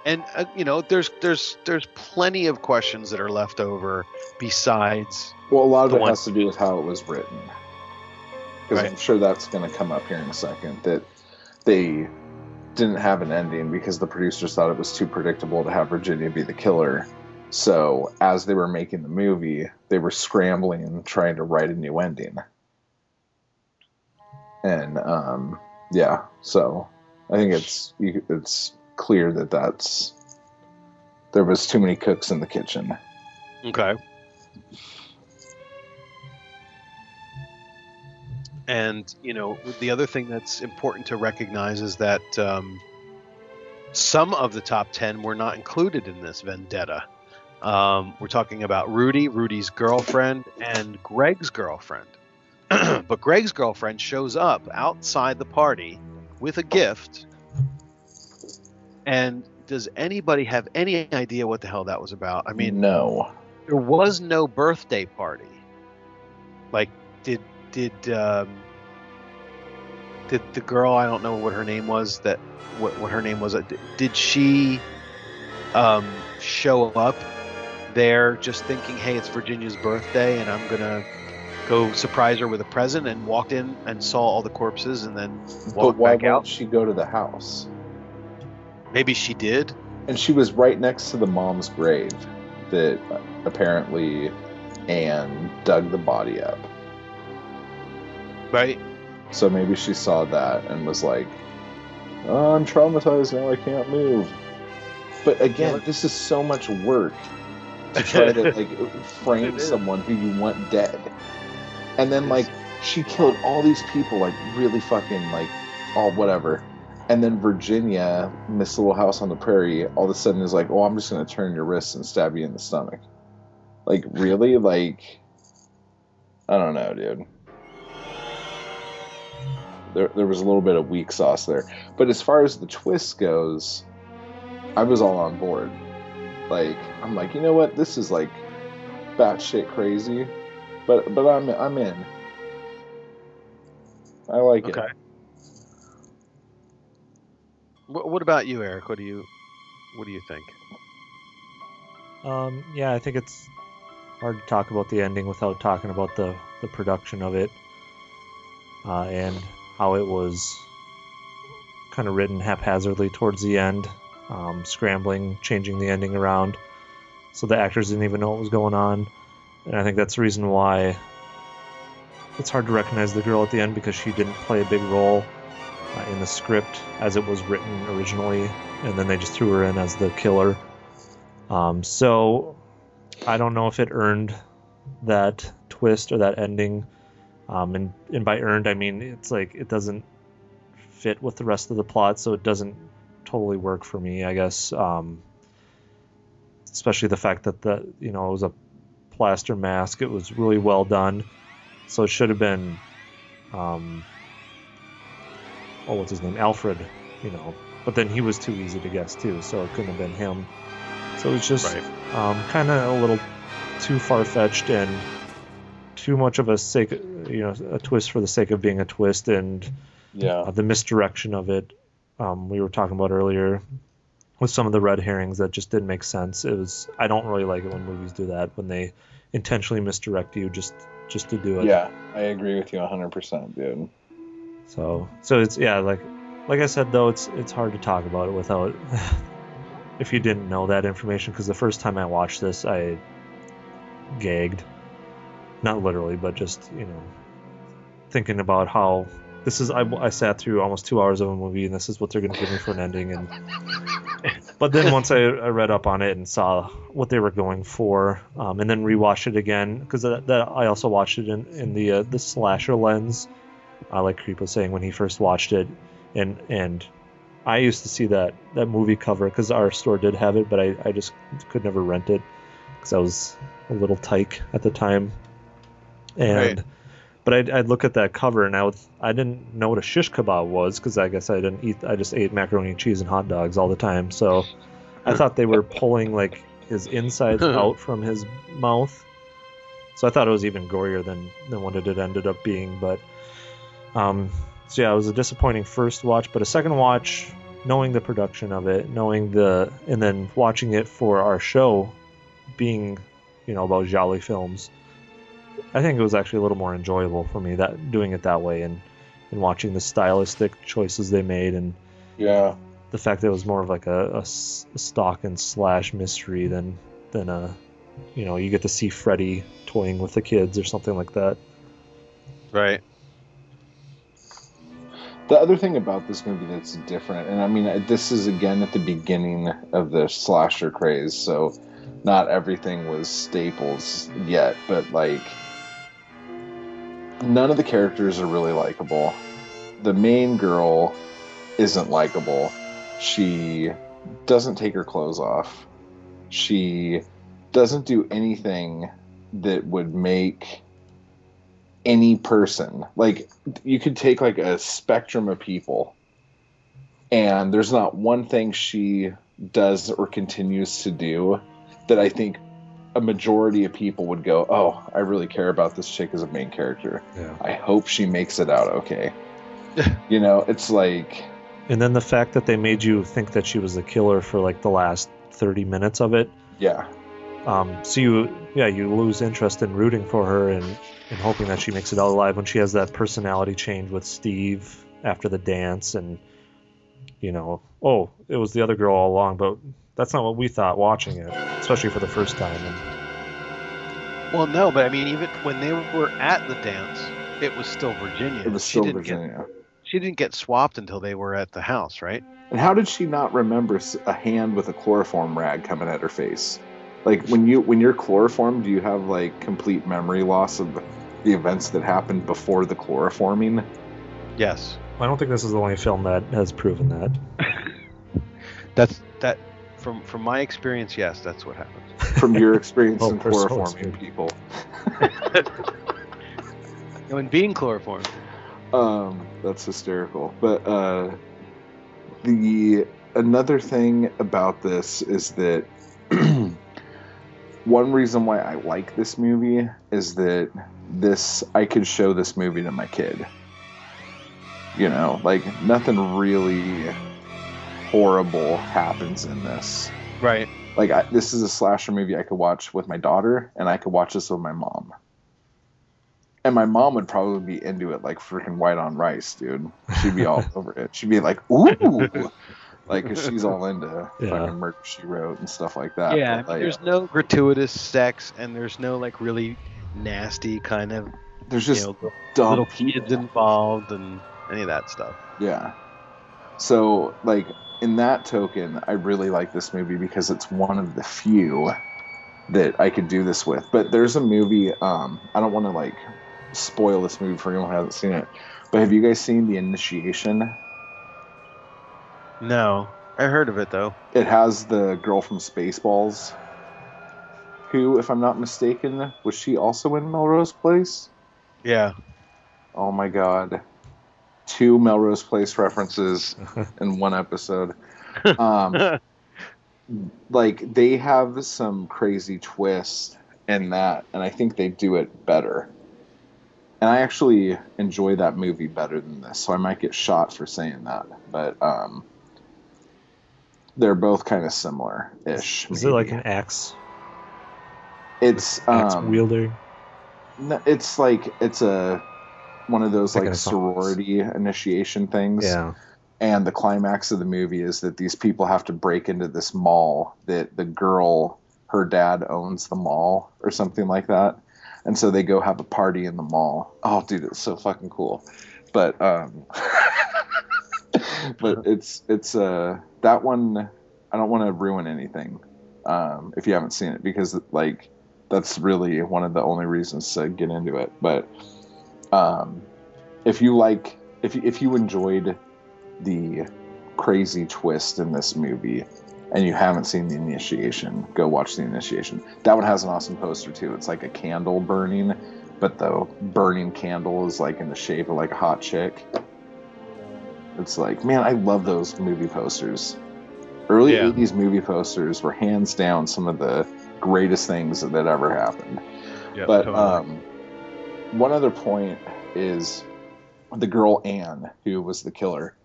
and uh, you know, there's there's there's plenty of questions that are left over besides. Well, a lot of it has to do with how it was written. Because I'm sure that's going to come up here in a second. That they didn't have an ending because the producers thought it was too predictable to have Virginia be the killer. So as they were making the movie, they were scrambling and trying to write a new ending. And um, yeah, so I think it's you, it's clear that that's there was too many cooks in the kitchen. Okay. And you know, the other thing that's important to recognize is that um, some of the top ten were not included in this vendetta. Um, we're talking about Rudy, Rudy's girlfriend, and Greg's girlfriend. (clears throat) but Greg's girlfriend shows up outside the party with a gift. And does anybody have any idea what the hell that was about? I mean, no. there was no birthday party. Like, did did um, did the girl? I don't know what her name was. That what what her name was. uh, Did she um, show up there just thinking, "Hey, it's Virginia's birthday, and I'm gonna go surprise her with a present," and walked in and saw all the corpses, and then walked But why back won't out? she go to the house? Maybe she did. And she was right next to the mom's grave that uh, apparently Anne dug the body up. Right. So maybe she saw that and was like, oh, I'm traumatized now, I can't move. But again, this is so much work to try to (laughs) like frame someone who you want dead. And then like she killed all these people like really fucking like all whatever. And then Virginia, Miss Little House on the Prairie, all of a sudden is like, "Oh, I'm just gonna turn your wrists and stab you in the stomach." Like, really? Like, I don't know, dude. There, there was a little bit of weak sauce there, but as far as the twist goes, I was all on board. Like, I'm like, you know what? This is like batshit crazy, but but I'm I'm in. I like it. Okay. What, what about you, Eric? What do you what do you think? Um, yeah, I think it's hard to talk about the ending without talking about the, the production of it uh, and how it was kind of written haphazardly towards the end, um, scrambling, changing the ending around. So the actors didn't even know what was going on. And I think that's the reason why it's hard to recognize the girl at the end because she didn't play a big role uh, in the script as it was written originally. And then they just threw her in as the killer. Um, so I don't know if it earned that twist or that ending. Um, and and by earned, I mean it's like it doesn't fit with the rest of the plot, so it doesn't totally work for me. I guess, um, especially the fact that the you know it was a plaster mask. It was really well done, so it should have been. Um, oh, what's his name? Alfred. You know, but then he was too easy to guess too, so it couldn't have been him. So it was just um, kind of a little too far fetched and too much of a sake, you know, a twist for the sake of being a twist, and Yeah. uh, the misdirection of it. Um, we were talking about earlier with some of the red herrings that just didn't make sense. It was I don't really like it when movies do that when they intentionally misdirect you just just to do it. Yeah, I agree with you 100%, dude. So so it's yeah like like I said though it's it's hard to talk about it without (laughs) if you didn't know that information because the first time I watched this I gagged. Not literally but just you know thinking about how this is I, I sat through almost two hours of a movie and this is what they're gonna give me for an ending and (laughs) but then once I, I read up on it and saw what they were going for um, and then rewatched it again because that, that I also watched it in, in the uh, the slasher lens uh, like Creep was saying when he first watched it, and and I used to see that that movie cover because our store did have it, but I, I just could never rent it because I was a little tyke at the time, and Right. but I'd, I'd look at that cover and I would I didn't know what a shish kebab was because I guess I didn't eat I just ate macaroni and cheese and hot dogs all the time, so I thought they were pulling like his insides out from his mouth. So I thought it was even gorier than than what it had ended up being, but um, so yeah, it was a disappointing first watch, but a second watch, knowing the production of it, knowing the, and then watching it for our show, being, you know, about Giallo films, I think it was actually a little more enjoyable for me that doing it that way and and watching the stylistic choices they made and Yeah. the fact that it was more of like a, a stalk and slash mystery than than a, you know, you get to see Freddy toying with the kids or something like that. Right. The other thing about this movie that's different, and I mean, this is again at the beginning of the slasher craze, so not everything was staples yet, but like, none of the characters are really likable. The main girl isn't likable. She doesn't take her clothes off. She doesn't do anything that would make any person like you could take like a spectrum of people and there's not one thing she does or continues to do that I think a majority of people would go, "Oh, I really care about this chick as a main character. Yeah. I hope she makes it out okay." (laughs) you know, it's like And then the fact that they made you think that she was the killer for like the last 30 minutes of it. yeah, Um, so you, yeah, you lose interest in rooting for her and, and hoping that she makes it out alive when she has that personality change with Steve after the dance and, you know, oh, it was the other girl all along, but that's not what we thought watching it, especially for the first time. And Well, no, but I mean, even when they were at the dance, it was still Virginia. it was she still didn't Virginia. Get, she didn't get swapped until they were at the house, right? And how did she not remember a hand with a chloroform rag coming at her face? Like when you when you're chloroformed, do you have like complete memory loss of the events that happened before the chloroforming? Yes. I don't think this is the only film that has proven that. (laughs) That's that. From from my experience, yes, that's what happens. From your experience (laughs) Oh, in chloroforming experience. people. (laughs) When being chloroformed. Um, that's hysterical. But uh, the another thing about this is that (clears throat) one reason why I like this movie is that this I could show this movie to my kid. You know, like nothing really horrible happens in this. Right. Like I, this is a slasher movie I could watch with my daughter, and I could watch this with my mom. And my mom would probably be into it like freaking white on rice, dude. She'd be all (laughs) over it. She'd be like, "Ooh," (laughs) like 'cause she's all into Yeah. fucking murder she wrote and stuff like that. yeah. But, like, there's no gratuitous sex, and there's no like really nasty kind of there's you just know dumb little kids involved and any of that stuff. Yeah. So, like, in that token, I really like this movie because it's one of the few that I could do this with. But there's a movie. Um, I don't want to like spoil this movie for anyone who hasn't seen it. But have you guys seen The Initiation? No, I heard of it though. It has the girl from Spaceballs, who, if I'm not mistaken, was she also in Melrose Place? Yeah. Oh my god. Two Melrose Place references (laughs) in one episode. (laughs) Um, like they have some crazy twist in that, and I think they do it better. And I actually enjoy that movie better than this, so I might get shot for saying that. But um, they're both kind of similar ish. Is it like an axe It's axe um, wielder? No, it's like it's a one of those Like like an assault. sorority initiation things. Yeah. And the climax of the movie is that these people have to break into this mall that the girl, her dad owns the mall or something like that. And so they go have a party in the mall. Oh, dude, it's so fucking cool. But um (laughs) but it's it's uh that one I don't want to ruin anything um if you haven't seen it because like that's really one of the only reasons to get into it. But um, if you like, if you, if you enjoyed the crazy twist in this movie, and you haven't seen the initiation, go watch the initiation. That one has an awesome poster too. It's like a candle burning, but the burning candle is like in the shape of like a hot chick. It's like, man, I love those movie posters. Early Yeah. 80s movie posters were hands down some of the greatest things that ever happened. Yeah. But totally. um, one other point is the girl Anne, who was the killer.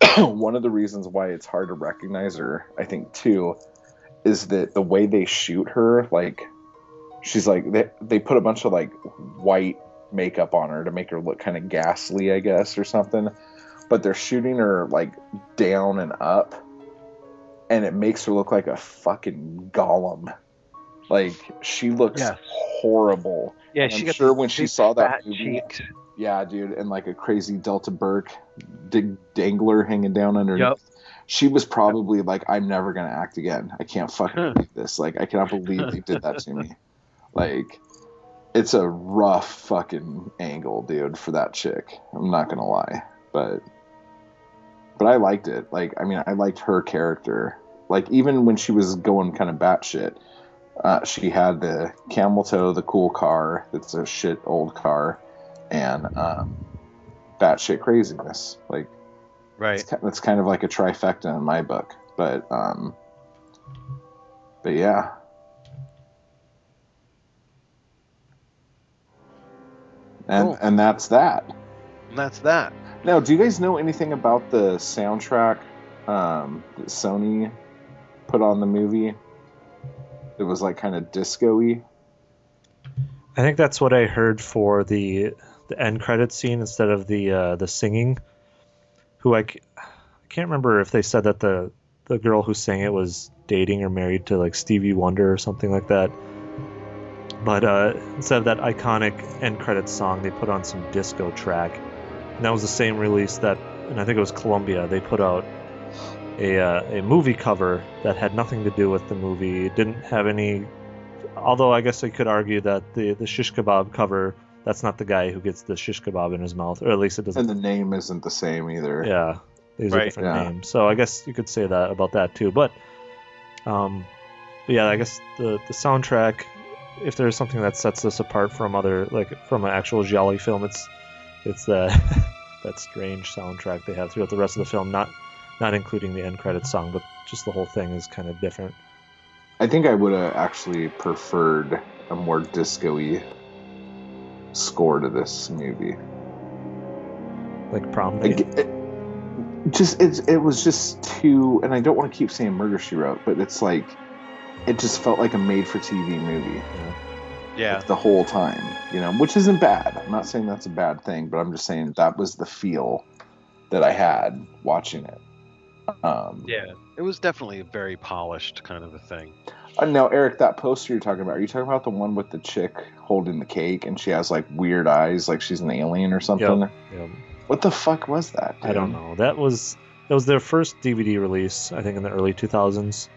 (clears throat) one of the reasons why it's hard to recognize her, I think, too, is that the way they shoot her, like, she's like they they put a bunch of like white makeup on her to make her look kind of ghastly, I guess, or something. But they're shooting her like down and up, and it makes her look like a fucking golem. Like she looks Yes. horrible. yeah, I'm she sure when she saw that movie- cheeks. Yeah, dude, and like a crazy Delta Burke dig dangler hanging down underneath. Yep. She was probably like, I'm never gonna act again. I can't fucking believe this. Like, I cannot believe they did that to me. Like, it's a rough fucking angle, dude, for that chick. I'm not gonna lie, but but I liked it. Like, I mean, I liked her character. Like, even when she was going kind of batshit, uh, she had the camel toe, the cool car. That's a shit old car, and um, batshit craziness. Like, Right. it's, it's kind of like a trifecta in my book. But um, but yeah. And Cool. and that's that. And that's that. Now, do you guys know anything about the soundtrack um, that Sony put on the movie? It was like kind of disco-y. I think that's what I heard for the the end credit scene instead of the uh, the singing. Who I, can't remember if they said that the the girl who sang it was dating or married to like Stevie Wonder or something like that. But uh, instead of that iconic end credits song, they put on some disco track, and that was the same release that, and I think it was Columbia. They put out a uh, a movie cover that had nothing to do with the movie. It didn't have any although I guess I could argue that the the shish kebab cover that's not the guy who gets the shish kebab in his mouth, or at least it doesn't. And the name isn't the same either. Yeah, these are different Yeah. names. So I guess you could say that about that too. But, um, but yeah, I guess the the soundtrack, if there's something that sets this apart from other like from an actual giallo film, it's it's that (laughs) that strange soundtrack they have throughout the rest of the film. Not not including the end credits song, but just the whole thing is kind of different. I think I would have actually preferred a more disco-y score to this movie. Like prom Like, it, just it's it was just too, and I don't want to keep saying Murder She Wrote, but it's like it just felt like a made-for-TV movie Yeah. the whole time, you know, which isn't bad. I'm not saying that's a bad thing, but I'm just saying that was the feel that I had watching it. Um, Yeah. It was definitely a very polished kind of a thing. Uh, now, Eric, that poster you're talking about, are you talking about the one with the chick holding the cake and she has like weird eyes, like she's an alien or something? Yeah. What the fuck was that? I don't know. That was that was their first DVD release, I think, in the early 2000s.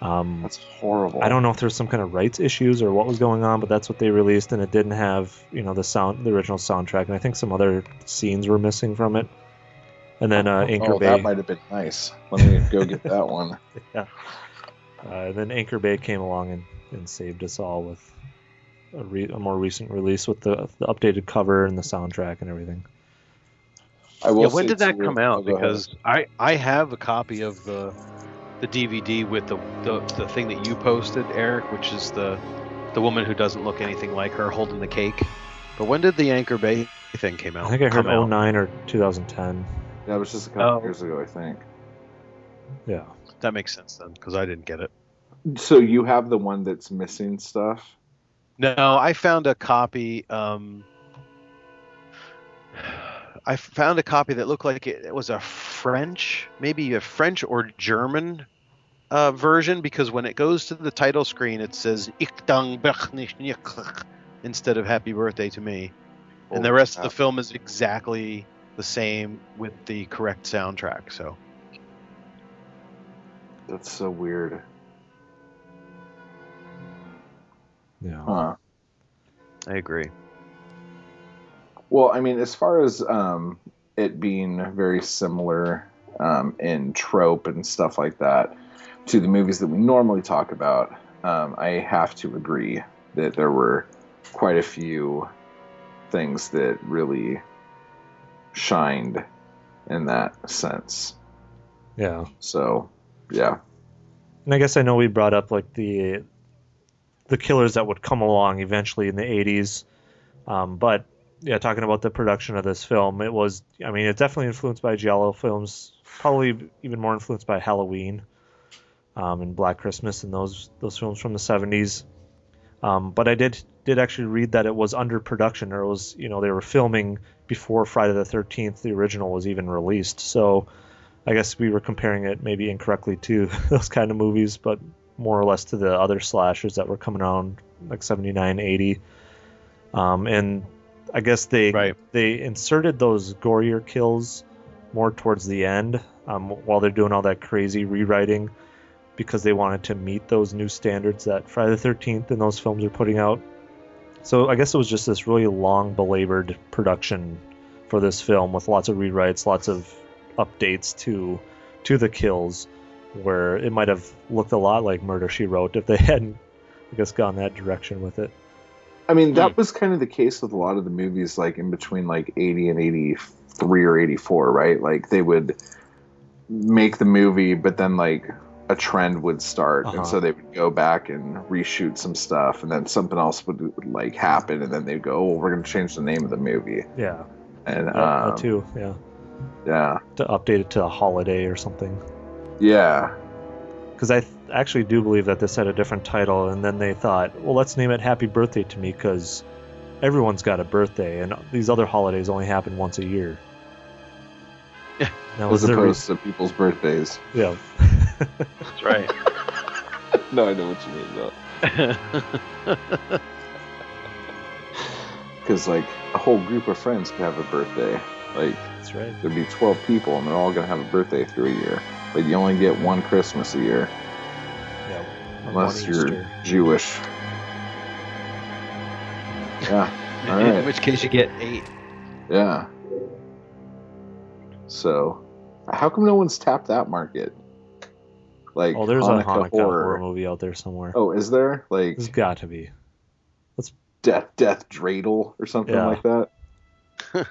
Um, That's horrible. I don't know if there's some kind of rights issues or what was going on, but that's what they released, and it didn't have you know the sound, the original soundtrack, and I think some other scenes were missing from it. And then uh, Anchor oh, Bay, that might have been nice. Let me go get that (laughs) one. uh, then Anchor Bay came along and, and saved us all with a, re- a more recent release with the, the updated cover and the soundtrack and everything. I will Yeah, when did that too- come oh, out? go ahead. Because I I have a copy of the the DVD with the, the the thing that you posted, Eric, which is the the woman who doesn't look anything like her holding the cake. But when did the Anchor Bay thing came out? I think I heard come out? 09 or 2010. That was just a couple Oh. years ago, I think. Yeah. That makes sense then, because I didn't get it. So you have the one that's missing stuff. No, I found a copy. Um, I found a copy that looked like it, it was a French, maybe a French or German uh, version, because when it goes to the title screen, it says "Ich dank dich" instead of "Happy Birthday to Me," and the Holy rest of the film is exactly the same with the correct soundtrack. So That's so weird. Yeah. Huh. I agree. Well, I mean, as far as um, it being very similar um, in trope and stuff like that to the movies that we normally talk about, um, I have to agree that there were quite a few things that really shined in that sense. Yeah. So, yeah. And I guess I know we brought up like the the killers that would come along eventually in the 80s. Um, but yeah, talking about the production of this film, it was I mean, it's definitely influenced by giallo films, probably even more influenced by Halloween um, and Black Christmas and those those films from the 70s. Um, but I did did actually read that it was under production, or it was you know they were filming before Friday the 13th, the original was even released. So I guess we were comparing it maybe incorrectly to (laughs) those kind of movies, but more or less to the other slashers that were coming around like 79, 80. Um, and I guess they Right. they inserted those gorier kills more towards the end um, while they're doing all that crazy rewriting because they wanted to meet those new standards that Friday the 13th and those films are putting out. So I guess it was just this really long, belabored production for this film with lots of rewrites, lots of updates to to the kills, where it might have looked a lot like Murder She Wrote if they (laughs) hadn't, I guess, gone that direction with it. I mean, that hmm. was kind of the case with a lot of the movies, like in between like 80 and 83 or 84, right? Like they would make the movie, but then like a trend would start, Uh-huh. and so they would go back and reshoot some stuff, and then something else would like happen, and then they'd go, "Oh, we're going to change the name of the movie," Yeah, and that, um, too. Yeah, yeah, to update it to a holiday or something. yeah, Because I th- actually do believe that this had a different title, and then they thought, well, let's name it Happy Birthday to Me because everyone's got a birthday, and these other holidays only happen once a year. Yeah. That was as the re- opposed to people's birthdays. yeah. That's right. (laughs) no, I know what you mean though, (laughs) because like a whole group of friends could have a birthday, like. That's right. there'd be 12 people and they're all going to have a birthday through a year but you only get one christmas a year Yeah. unless you're Easter. jewish yeah all (laughs) In which case you get eight. yeah so how come no one's tapped that market like Oh, there's a Hanukkah Hanukkah horror. horror movie out there somewhere. oh is there like There's got to be. death death dreidel or something Yeah. like that (laughs)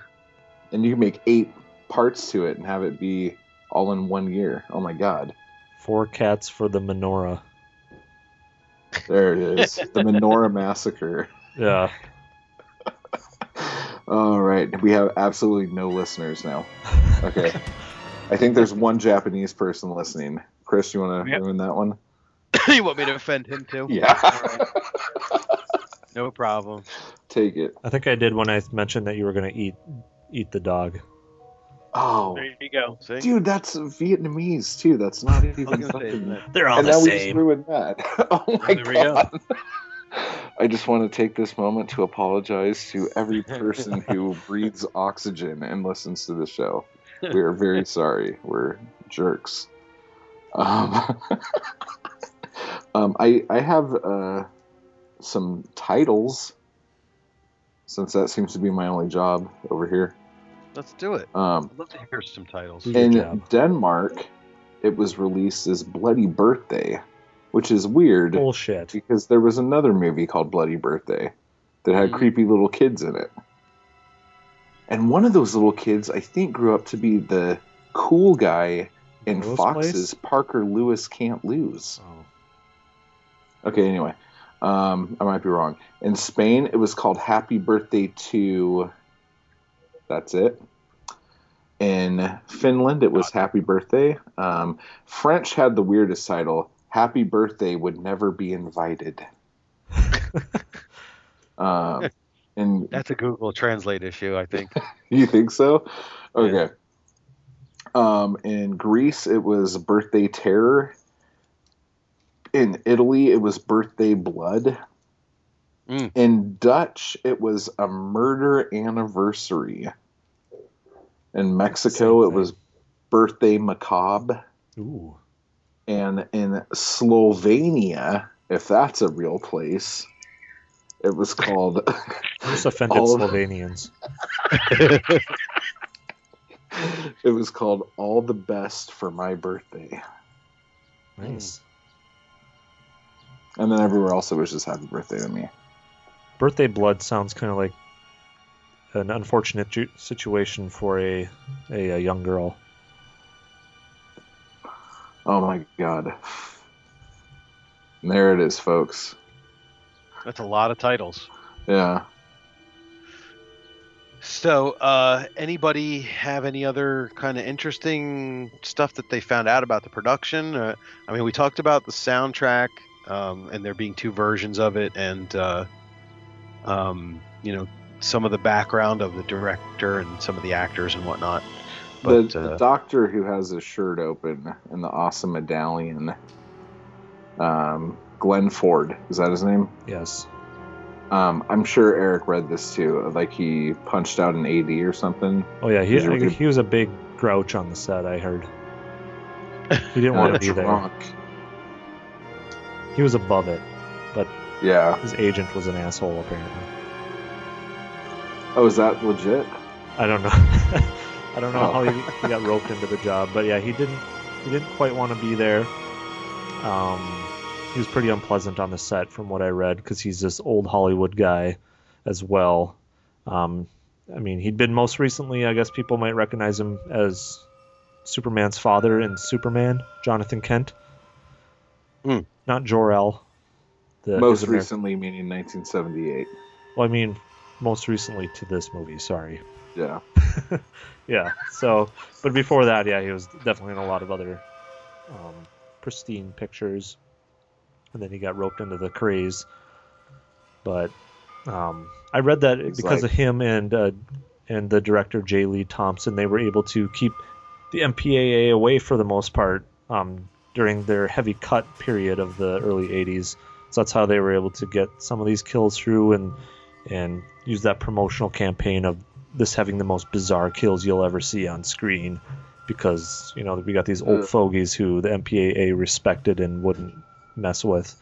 and you can make eight parts to it and have it be all in one year oh my god Four cats for the menorah. there it is the menorah massacre Yeah. (laughs) All right, we have absolutely no listeners now. Okay, (laughs) I think there's one Japanese person listening. Chris, you want to Yep. ruin that one? (coughs) you want me to offend him too? Yeah, (laughs) No problem. take it. I think I did when I mentioned that you were going to eat eat the dog. Oh, There you go. See? dude, that's Vietnamese too. That's not even (laughs) I was gonna say, fucking. They're all and the now we just ruined that. (laughs) oh my there we go. god. I just want to take this moment to apologize to every person who breathes oxygen and listens to the show. We are very sorry. We're jerks. Um, (laughs) Um, I I have uh, some titles since that seems to be my only job over here. Let's do it. Um, I'd love to hear some titles. In. Denmark, it was released as Bloody Birthday, which is weird Bullshit. because there was another movie called Bloody Birthday that had Mhm. creepy little kids in it. And one of those little kids, I think, grew up to be the cool guy in Lewis Fox's Parker Lewis Can't Lose. Oh. Okay, anyway, um, I might be wrong. In Spain, it was called Happy Birthday to. That's it. In Finland, it was Happy Birthday. Um, French had the weirdest title Happy Birthday Would Never Be Invited. (laughs) um, and That's a Google Translate issue, I think. (laughs) you think so? Okay. Um, in Greece, it was Birthday Terror. In Italy, it was Birthday Blood. Mm. In Dutch, it was a Murder Anniversary. In Mexico, it was Birthday Macabre. Ooh. And in Slovenia, if that's a real place, it was called I just (laughs) offended Slovenians. (laughs) (laughs) it was called All the Best for My Birthday. Nice. And then everywhere else it was just happy birthday to me. Birthday blood sounds kind of like an unfortunate ju- situation for a, a a young girl. Oh my god. And there it is, folks. That's a lot of titles. Yeah. So, uh, anybody have any other kind of interesting stuff that they found out about the production? Uh, I mean, we talked about the soundtrack um, and there being two versions of it, and uh, um, you know some of the background of the director and some of the actors and whatnot. But the, the uh, doctor who has his shirt open and the awesome medallion, um, Glenn Ford, is that his name? Yes. Um, I'm sure Eric read this too. Like he punched out an AD or something. Oh yeah, he really- he was a big grouch on the set. I heard. He didn't (laughs) want to be there. He was above it. But yeah. His agent was an asshole apparently. Oh, is that legit? I don't know. (laughs) I don't know Oh. how he, he got roped into the job, but yeah, he didn't he didn't quite want to be there. Um, he was pretty unpleasant on the set, from what I read, because he's this old Hollywood guy as well. Um, I mean, he'd been most recently, I guess people might recognize him as Superman's father in Superman, Jonathan Kent. Hmm. Not Jor El. The, Most his recently, meaning 1978. Well, I mean, most recently to this movie. Sorry. Yeah. (laughs) Yeah. So, but before that, yeah, he was definitely in a lot of other um, pristine pictures, and then he got roped into the craze. But um, I read that It's because like- of him and uh, and the director J. Lee Thompson, they were able to keep the MPAA away for the most part um, during their heavy cut period of the early '80s. So that's how they were able to get some of these kills through and and use that promotional campaign of this having the most bizarre kills you'll ever see on screen because you know we got these old fogies who the MPAA respected and wouldn't mess with.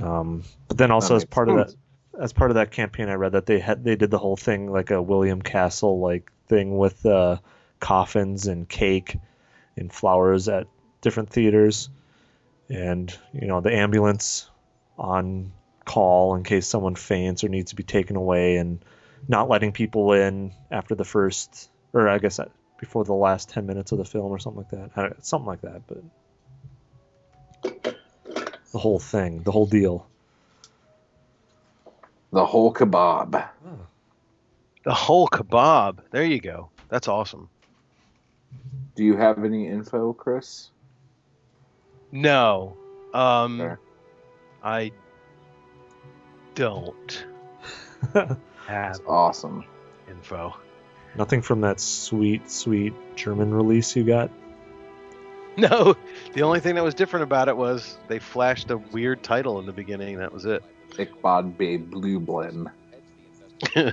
Um, but then also as part of that as part of that campaign, I read that they had they did the whole thing like a William Castle like thing with uh, coffins and cake and flowers at different theaters, and you know the ambulance on call in case someone faints or needs to be taken away, and not letting people in after the first or I guess uh, before the last ten minutes of the film or something like that, something like that, but. The whole thing, the whole deal. The whole kebab. the whole kebab. There you go. That's awesome. Do you have any info, Chris? No, um, Fair. I don't (laughs) have Awesome. info. Nothing from that sweet, sweet German release you got. (laughs) No, the only thing that was different about it was they flashed a weird title in the beginning. That was it. Ickbod Bay Blue Blem. (laughs)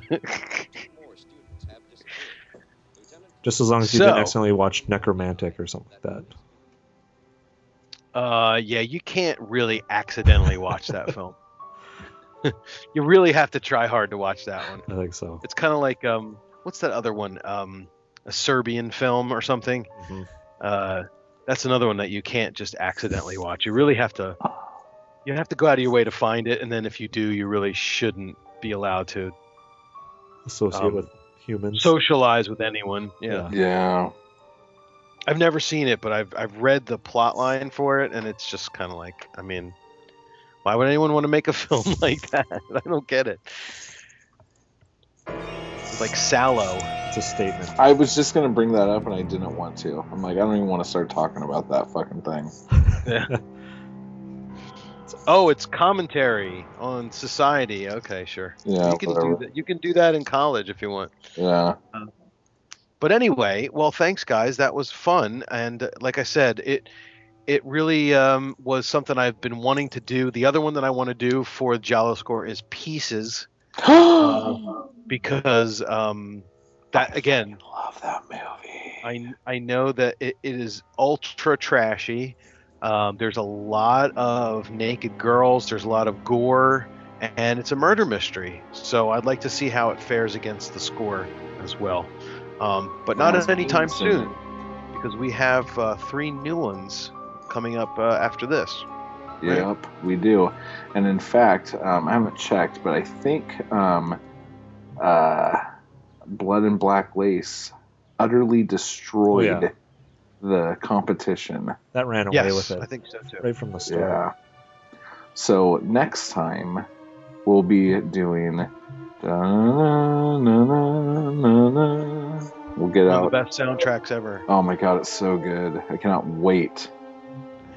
Just as long as you didn't accidentally watch Nekromantik or something like that. Uh, yeah, you can't really accidentally watch that (laughs) film. you really have to try hard to watch that one. I think so. It's kind of like um, what's that other one? Um, a Serbian film or something. Mhm. Uh, that's another one that you can't just accidentally watch. You really have to. You have to go out of your way to find it, and then if you do, you really shouldn't be allowed to Associate Um, with humans. socialize with anyone. Yeah. Yeah. I've never seen it, but I've I've read the plot line for it, and it's just kind of like, I mean, why would anyone want to make a (laughs) film like that? I don't get it. It's like Salò. It's a statement. I was just gonna bring that up and I didn't want to. I'm like, I don't even want to start talking about that fucking thing. yeah. (laughs) Oh, it's commentary on society. Okay, sure. Yeah, you can whatever. do that. You can do that in college if you want. Yeah. But anyway, well, thanks guys. That was fun, and uh, like I said, it it really um, was something I've been wanting to do. The other one that I want to do for GialloScore is Pieces. (gasps) because um, that again, I love that movie. I I know that it, it is ultra trashy. Um, there's a lot of naked girls. There's a lot of gore, and it's a murder mystery. So I'd like to see how it fares against the score as well. Um, but not at any time soon, because we have uh, three new ones coming up uh, after this. Yep, we do. And in fact, um, I haven't checked, but I think um, uh, Blood and Black Lace utterly destroyed Oh, yeah. the competition. That ran away yes, with it I think so too. right from the start. Yeah. So next time we'll be doing. We'll get One of out. the best soundtracks ever. Oh my god, it's so good! I cannot wait.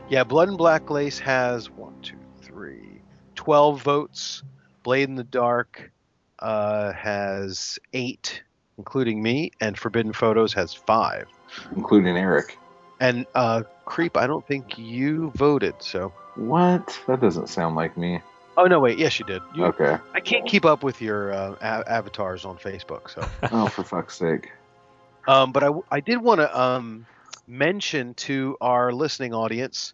Yeah, Blood and Black Lace has one, two, three, 12 votes. Blade in the Dark uh, has eight, including me, and Forbidden Photos has five. including Eric. And uh, Creep, I don't think you voted. So, What? That doesn't sound like me. oh no, wait, yes, you did. You, Okay. I can't keep up with your uh, a- avatars on Facebook. So, (laughs) Oh, for fuck's sake. um, but I, I did want to um, mention to our listening audience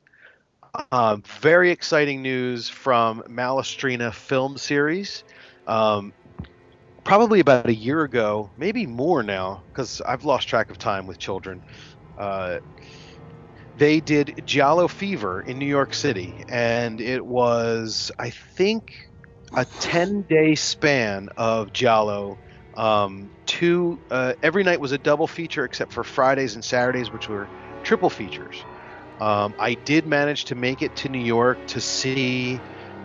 um, very exciting news from Malastrana Film Series. Um, probably about a year ago, maybe more now, because I've lost track of time with children. Uh, they did Giallo Fever in New York City, and it was, I think, a 10 day span of Giallo. Um, two, uh, every night was a double feature except for Fridays and Saturdays, which were triple features. Um, I did manage to make it to New York to see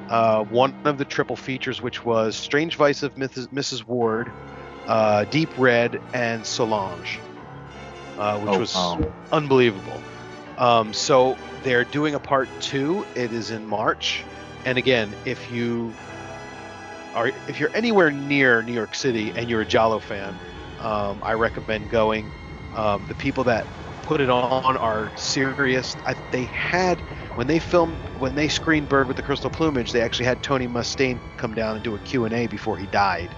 uh, one of the triple features, which was Strange Vice of Mrs. Mrs. Wardh, uh, Deep Red, and Solange, uh, which Oh, was unbelievable. Um, so they're doing a part two. It is in March, and again, if you are if you're anywhere near New York City and you're a Giallo fan, um, I recommend going. Um, the people that put it on are serious. I, they had when they filmed when they screened Bird with the Crystal Plumage, they actually had Tony Musante come down and do a Q and A before he died.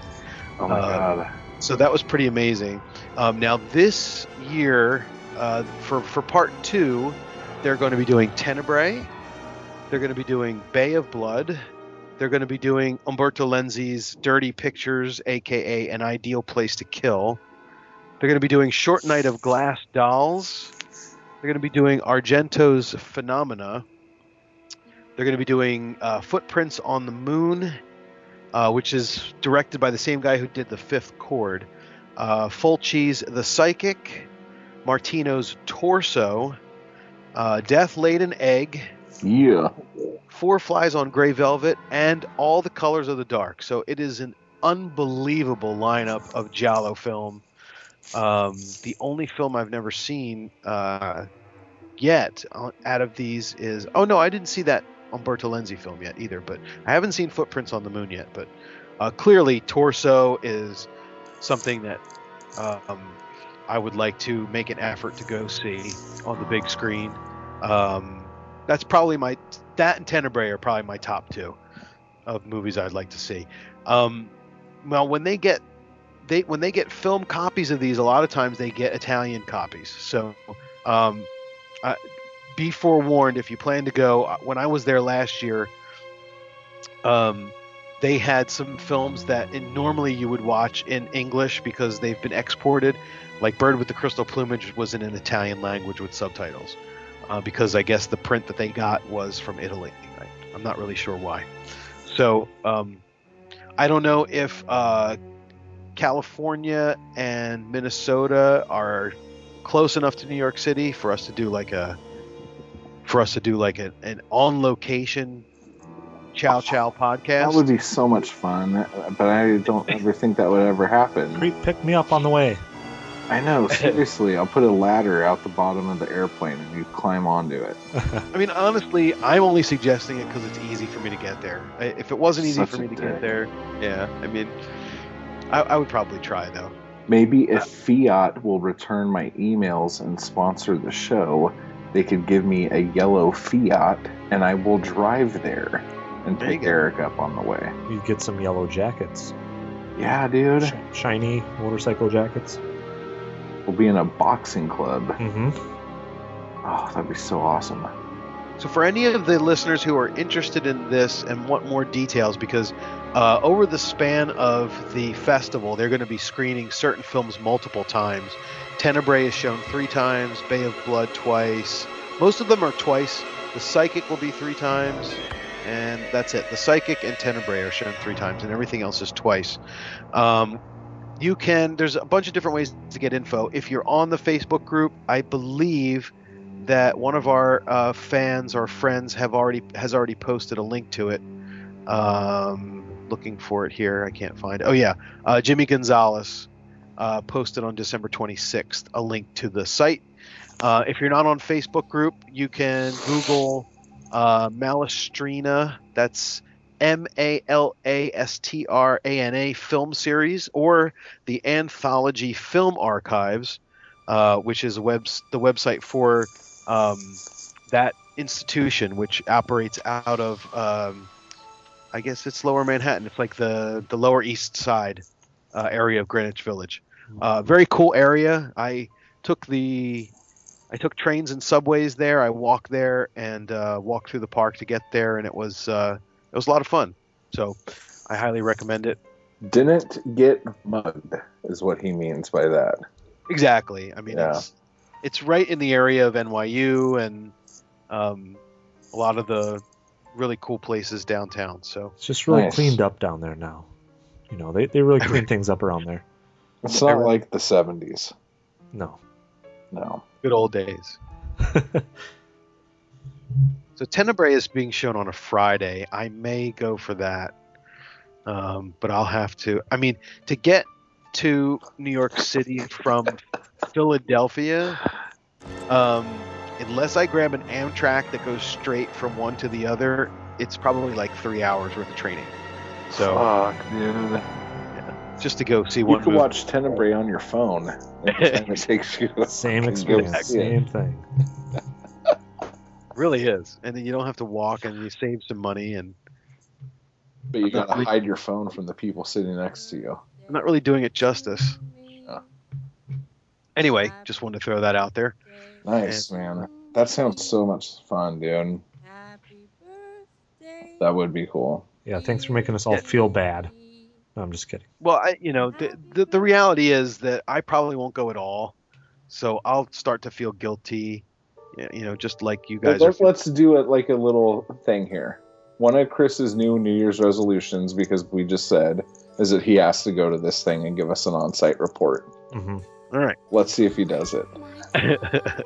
Oh my Uh, god. So that was pretty amazing. Um, now this year, uh, for for part two, they're going to be doing Tenebrae. They're going to be doing Bay of Blood. They're going to be doing Umberto Lenzi's Dirty Pictures, aka An Ideal Place to Kill. They're going to be doing Short Night of Glass Dolls. They're going to be doing Argento's Phenomena. They're going to be doing uh, Footprints on the Moon, uh, which is directed by the same guy who did The Fifth Chord. Uh, Fulci's The Psychic, Martino's Torso, uh, Death Laid an Egg, Yeah. Four Flies on Gray Velvet, and All the Colors of the Dark. So it is an unbelievable lineup of Giallo film. Um, the only film I've never seen uh, yet uh, out of these is oh no, I didn't see that Umberto Lenzi film yet either. But I haven't seen Footprints on the Moon yet. But uh, clearly, Torso is something that um, I would like to make an effort to go see on the big screen. Um, that's probably my that and Tenebrae are probably my top two of movies I'd like to see. Um, well, when they get they when they get film copies of these, a lot of times they get Italian copies. So um, I, be forewarned if you plan to go. Uh, When I was there last year, um, they had some films that in, normally you would watch in English because they've been exported. Like Bird with the Crystal Plumage was in an Italian language with subtitles, uh, because I guess the print that they got was from Italy. I, I'm not really sure why. So um, I don't know if uh, California and Minnesota are close enough to New York City for us to do like a for us to do like a, an on location chow chow podcast. That would be so much fun, but I don't ever think that would ever happen. Creep, pick me up on the way. I know, (laughs) seriously. I'll put a ladder out the bottom of the airplane and you climb onto it. (laughs) I mean, honestly, I'm only suggesting it because it's easy for me to get there. If it wasn't easy Such for me to dick. get there, yeah, I mean, I, I would probably try though. Maybe if Fiat will return my emails and sponsor the show, they could give me a yellow Fiat and I will drive there and There you pick go. Eric up on the way. You get some yellow jackets, Yeah, dude. Sh- shiny motorcycle jackets. We'll be in a boxing club. Mm-hmm. Oh, that'd be so awesome. So, for any of the listeners who are interested in this and want more details, because uh, over the span of the festival, they're going to be screening certain films multiple times. Tenebrae is shown three times, Bay of Blood twice. Most of them are twice. The Psychic will be three times, and that's it. The Psychic and Tenebrae are shown three times, and everything else is twice. Um, you can, there's a bunch of different ways to get info. If you're on the Facebook group, I believe that one of our uh, fans or friends have already has already posted a link to it. Um, looking for it here, I can't find it. Oh yeah, uh, Jimmy Gonzalez uh, posted on December 26th a link to the site. Uh, if you're not on Facebook group, you can Google uh, Malastrana. That's M A L A S T R A N A film series or the Anthology Film Archives, uh, which is web the website for um, that institution, which operates out of, um, I guess it's Lower Manhattan. It's like the the Lower East Side uh, area of Greenwich Village. Uh, very cool area. I took the I took trains and subways there. I walked there and uh, walked through the park to get there, and it was uh, it was a lot of fun. So I highly recommend it. Didn't get mugged, is what he means by that. Exactly. I mean, Yeah. it's it's right in the area of NYU and um, a lot of the really cool places downtown. So It's just really Nice. cleaned up down there now. You know, they, they really clean (laughs) things up around there. It's not like the 70s. No. No. good old days. (laughs) So Tenebrae is being shown on a Friday. I may go for that, um, but I'll have to. I mean, to get to New York City from Philadelphia, um, unless I grab an Amtrak that goes straight from one to the other, it's probably like three hours worth of training. So Fuck, dude. just to go see You one could movie. watch Tenebrae on your phone. It (laughs) takes you. Same experience. go. Same thing. really is, and then you don't have to walk, and you save some money, and But you gotta (laughs) hide your phone from the people sitting next to you. I'm not really doing it justice. Yeah. Anyway, just wanted to throw that out there. Nice, man. That sounds so much fun, dude. That would be cool. Yeah, thanks for making us all Yeah. feel bad. No, I'm just kidding. Well, I, you know, the, the the reality is that I probably won't go at all, so I'll start to feel guilty. You know, just like you guys Let, are. let's do it like a little thing here. One of Chris's new New Year's resolutions, because we just said, is that he has to go to this thing and give us an on-site report. hmm All right. Let's see if he does it. (laughs)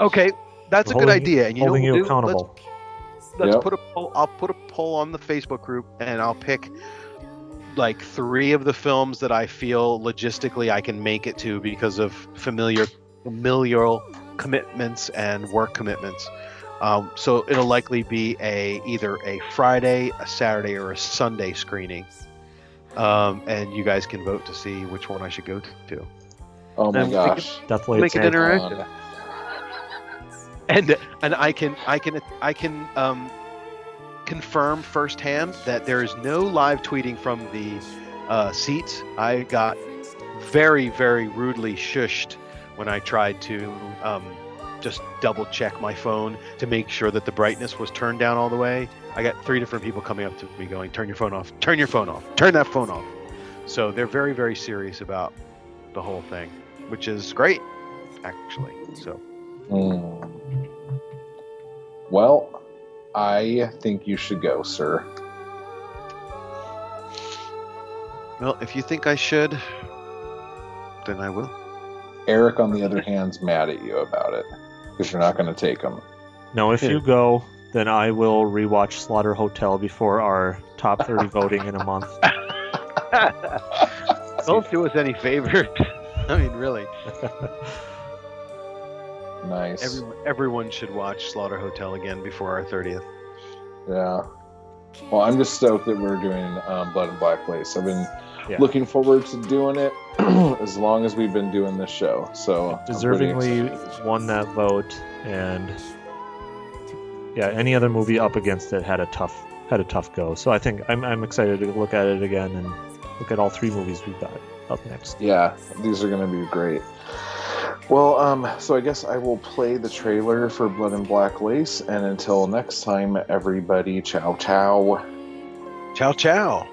okay, that's a good idea. And you know Holding what you we'll? Let's- let's Yep. put a poll. I'll put a poll on the Facebook group, and I'll pick like three of the films that I feel logistically I can make it to because of familiar familial commitments and work commitments. Um, so it'll likely be a either a Friday, a Saturday, or a Sunday screening. Um, and you guys can vote to see which one I should go to. Oh my And we can- gosh. Deathly Make it interactive. Um, and and I can I can I can um, confirm firsthand that there is no live tweeting from the uh, seats. I got very very rudely shushed when I tried to um, just double check my phone to make sure that the brightness was turned down all the way. I got three different people coming up to me going, "Turn your phone off! Turn your phone off! Turn that phone off!" So they're very, very serious about the whole thing, which is great, actually. So Hmm. Well, I think you should go, sir. Well, if you think I should, then I will. Eric, on the other hand, is mad at you about it because you're not going to take them. No, if you go, then I will rewatch Slaughter Hotel before our top 30 (laughs) voting in a month. (laughs) Don't do us any favors. (laughs) I mean, really. Nice. Every, everyone should watch Slaughter Hotel again before our 30th. Yeah. Well, I'm just stoked that we're doing um, Blood and Black Lace. I've been Yeah. looking forward to doing it (clears throat) as long as we've been doing this show. So Deservingly won that vote, and yeah, any other movie up against it had a tough had a tough go. So I think I'm I'm excited to look at it again and look at all three movies we've got up next. Yeah, these are going to be great. Well, um, so I guess I will play the trailer for Blood and Black Lace, and until next time, everybody, ciao, ciao. Ciao, ciao.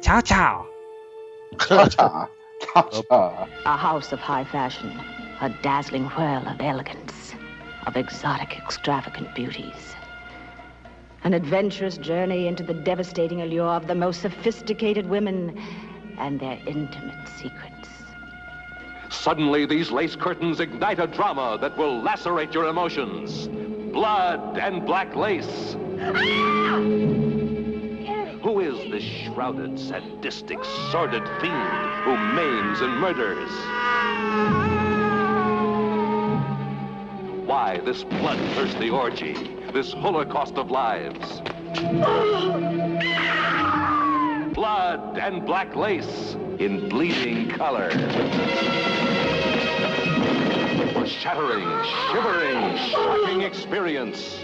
Ciao ciao. Ciao, ciao. Ciao, ciao. A house of high fashion, a dazzling whirl of elegance, of exotic, extravagant beauties. An adventurous journey into the devastating allure of the most sophisticated women and their intimate secrets. Suddenly, these lace curtains ignite a drama that will lacerate your emotions. Blood and black lace. (laughs) Who is this shrouded, sadistic, sordid fiend who maims and murders? Why this bloodthirsty orgy, this holocaust of lives? Blood and black lace in bleeding color. A shattering, shivering, shocking experience.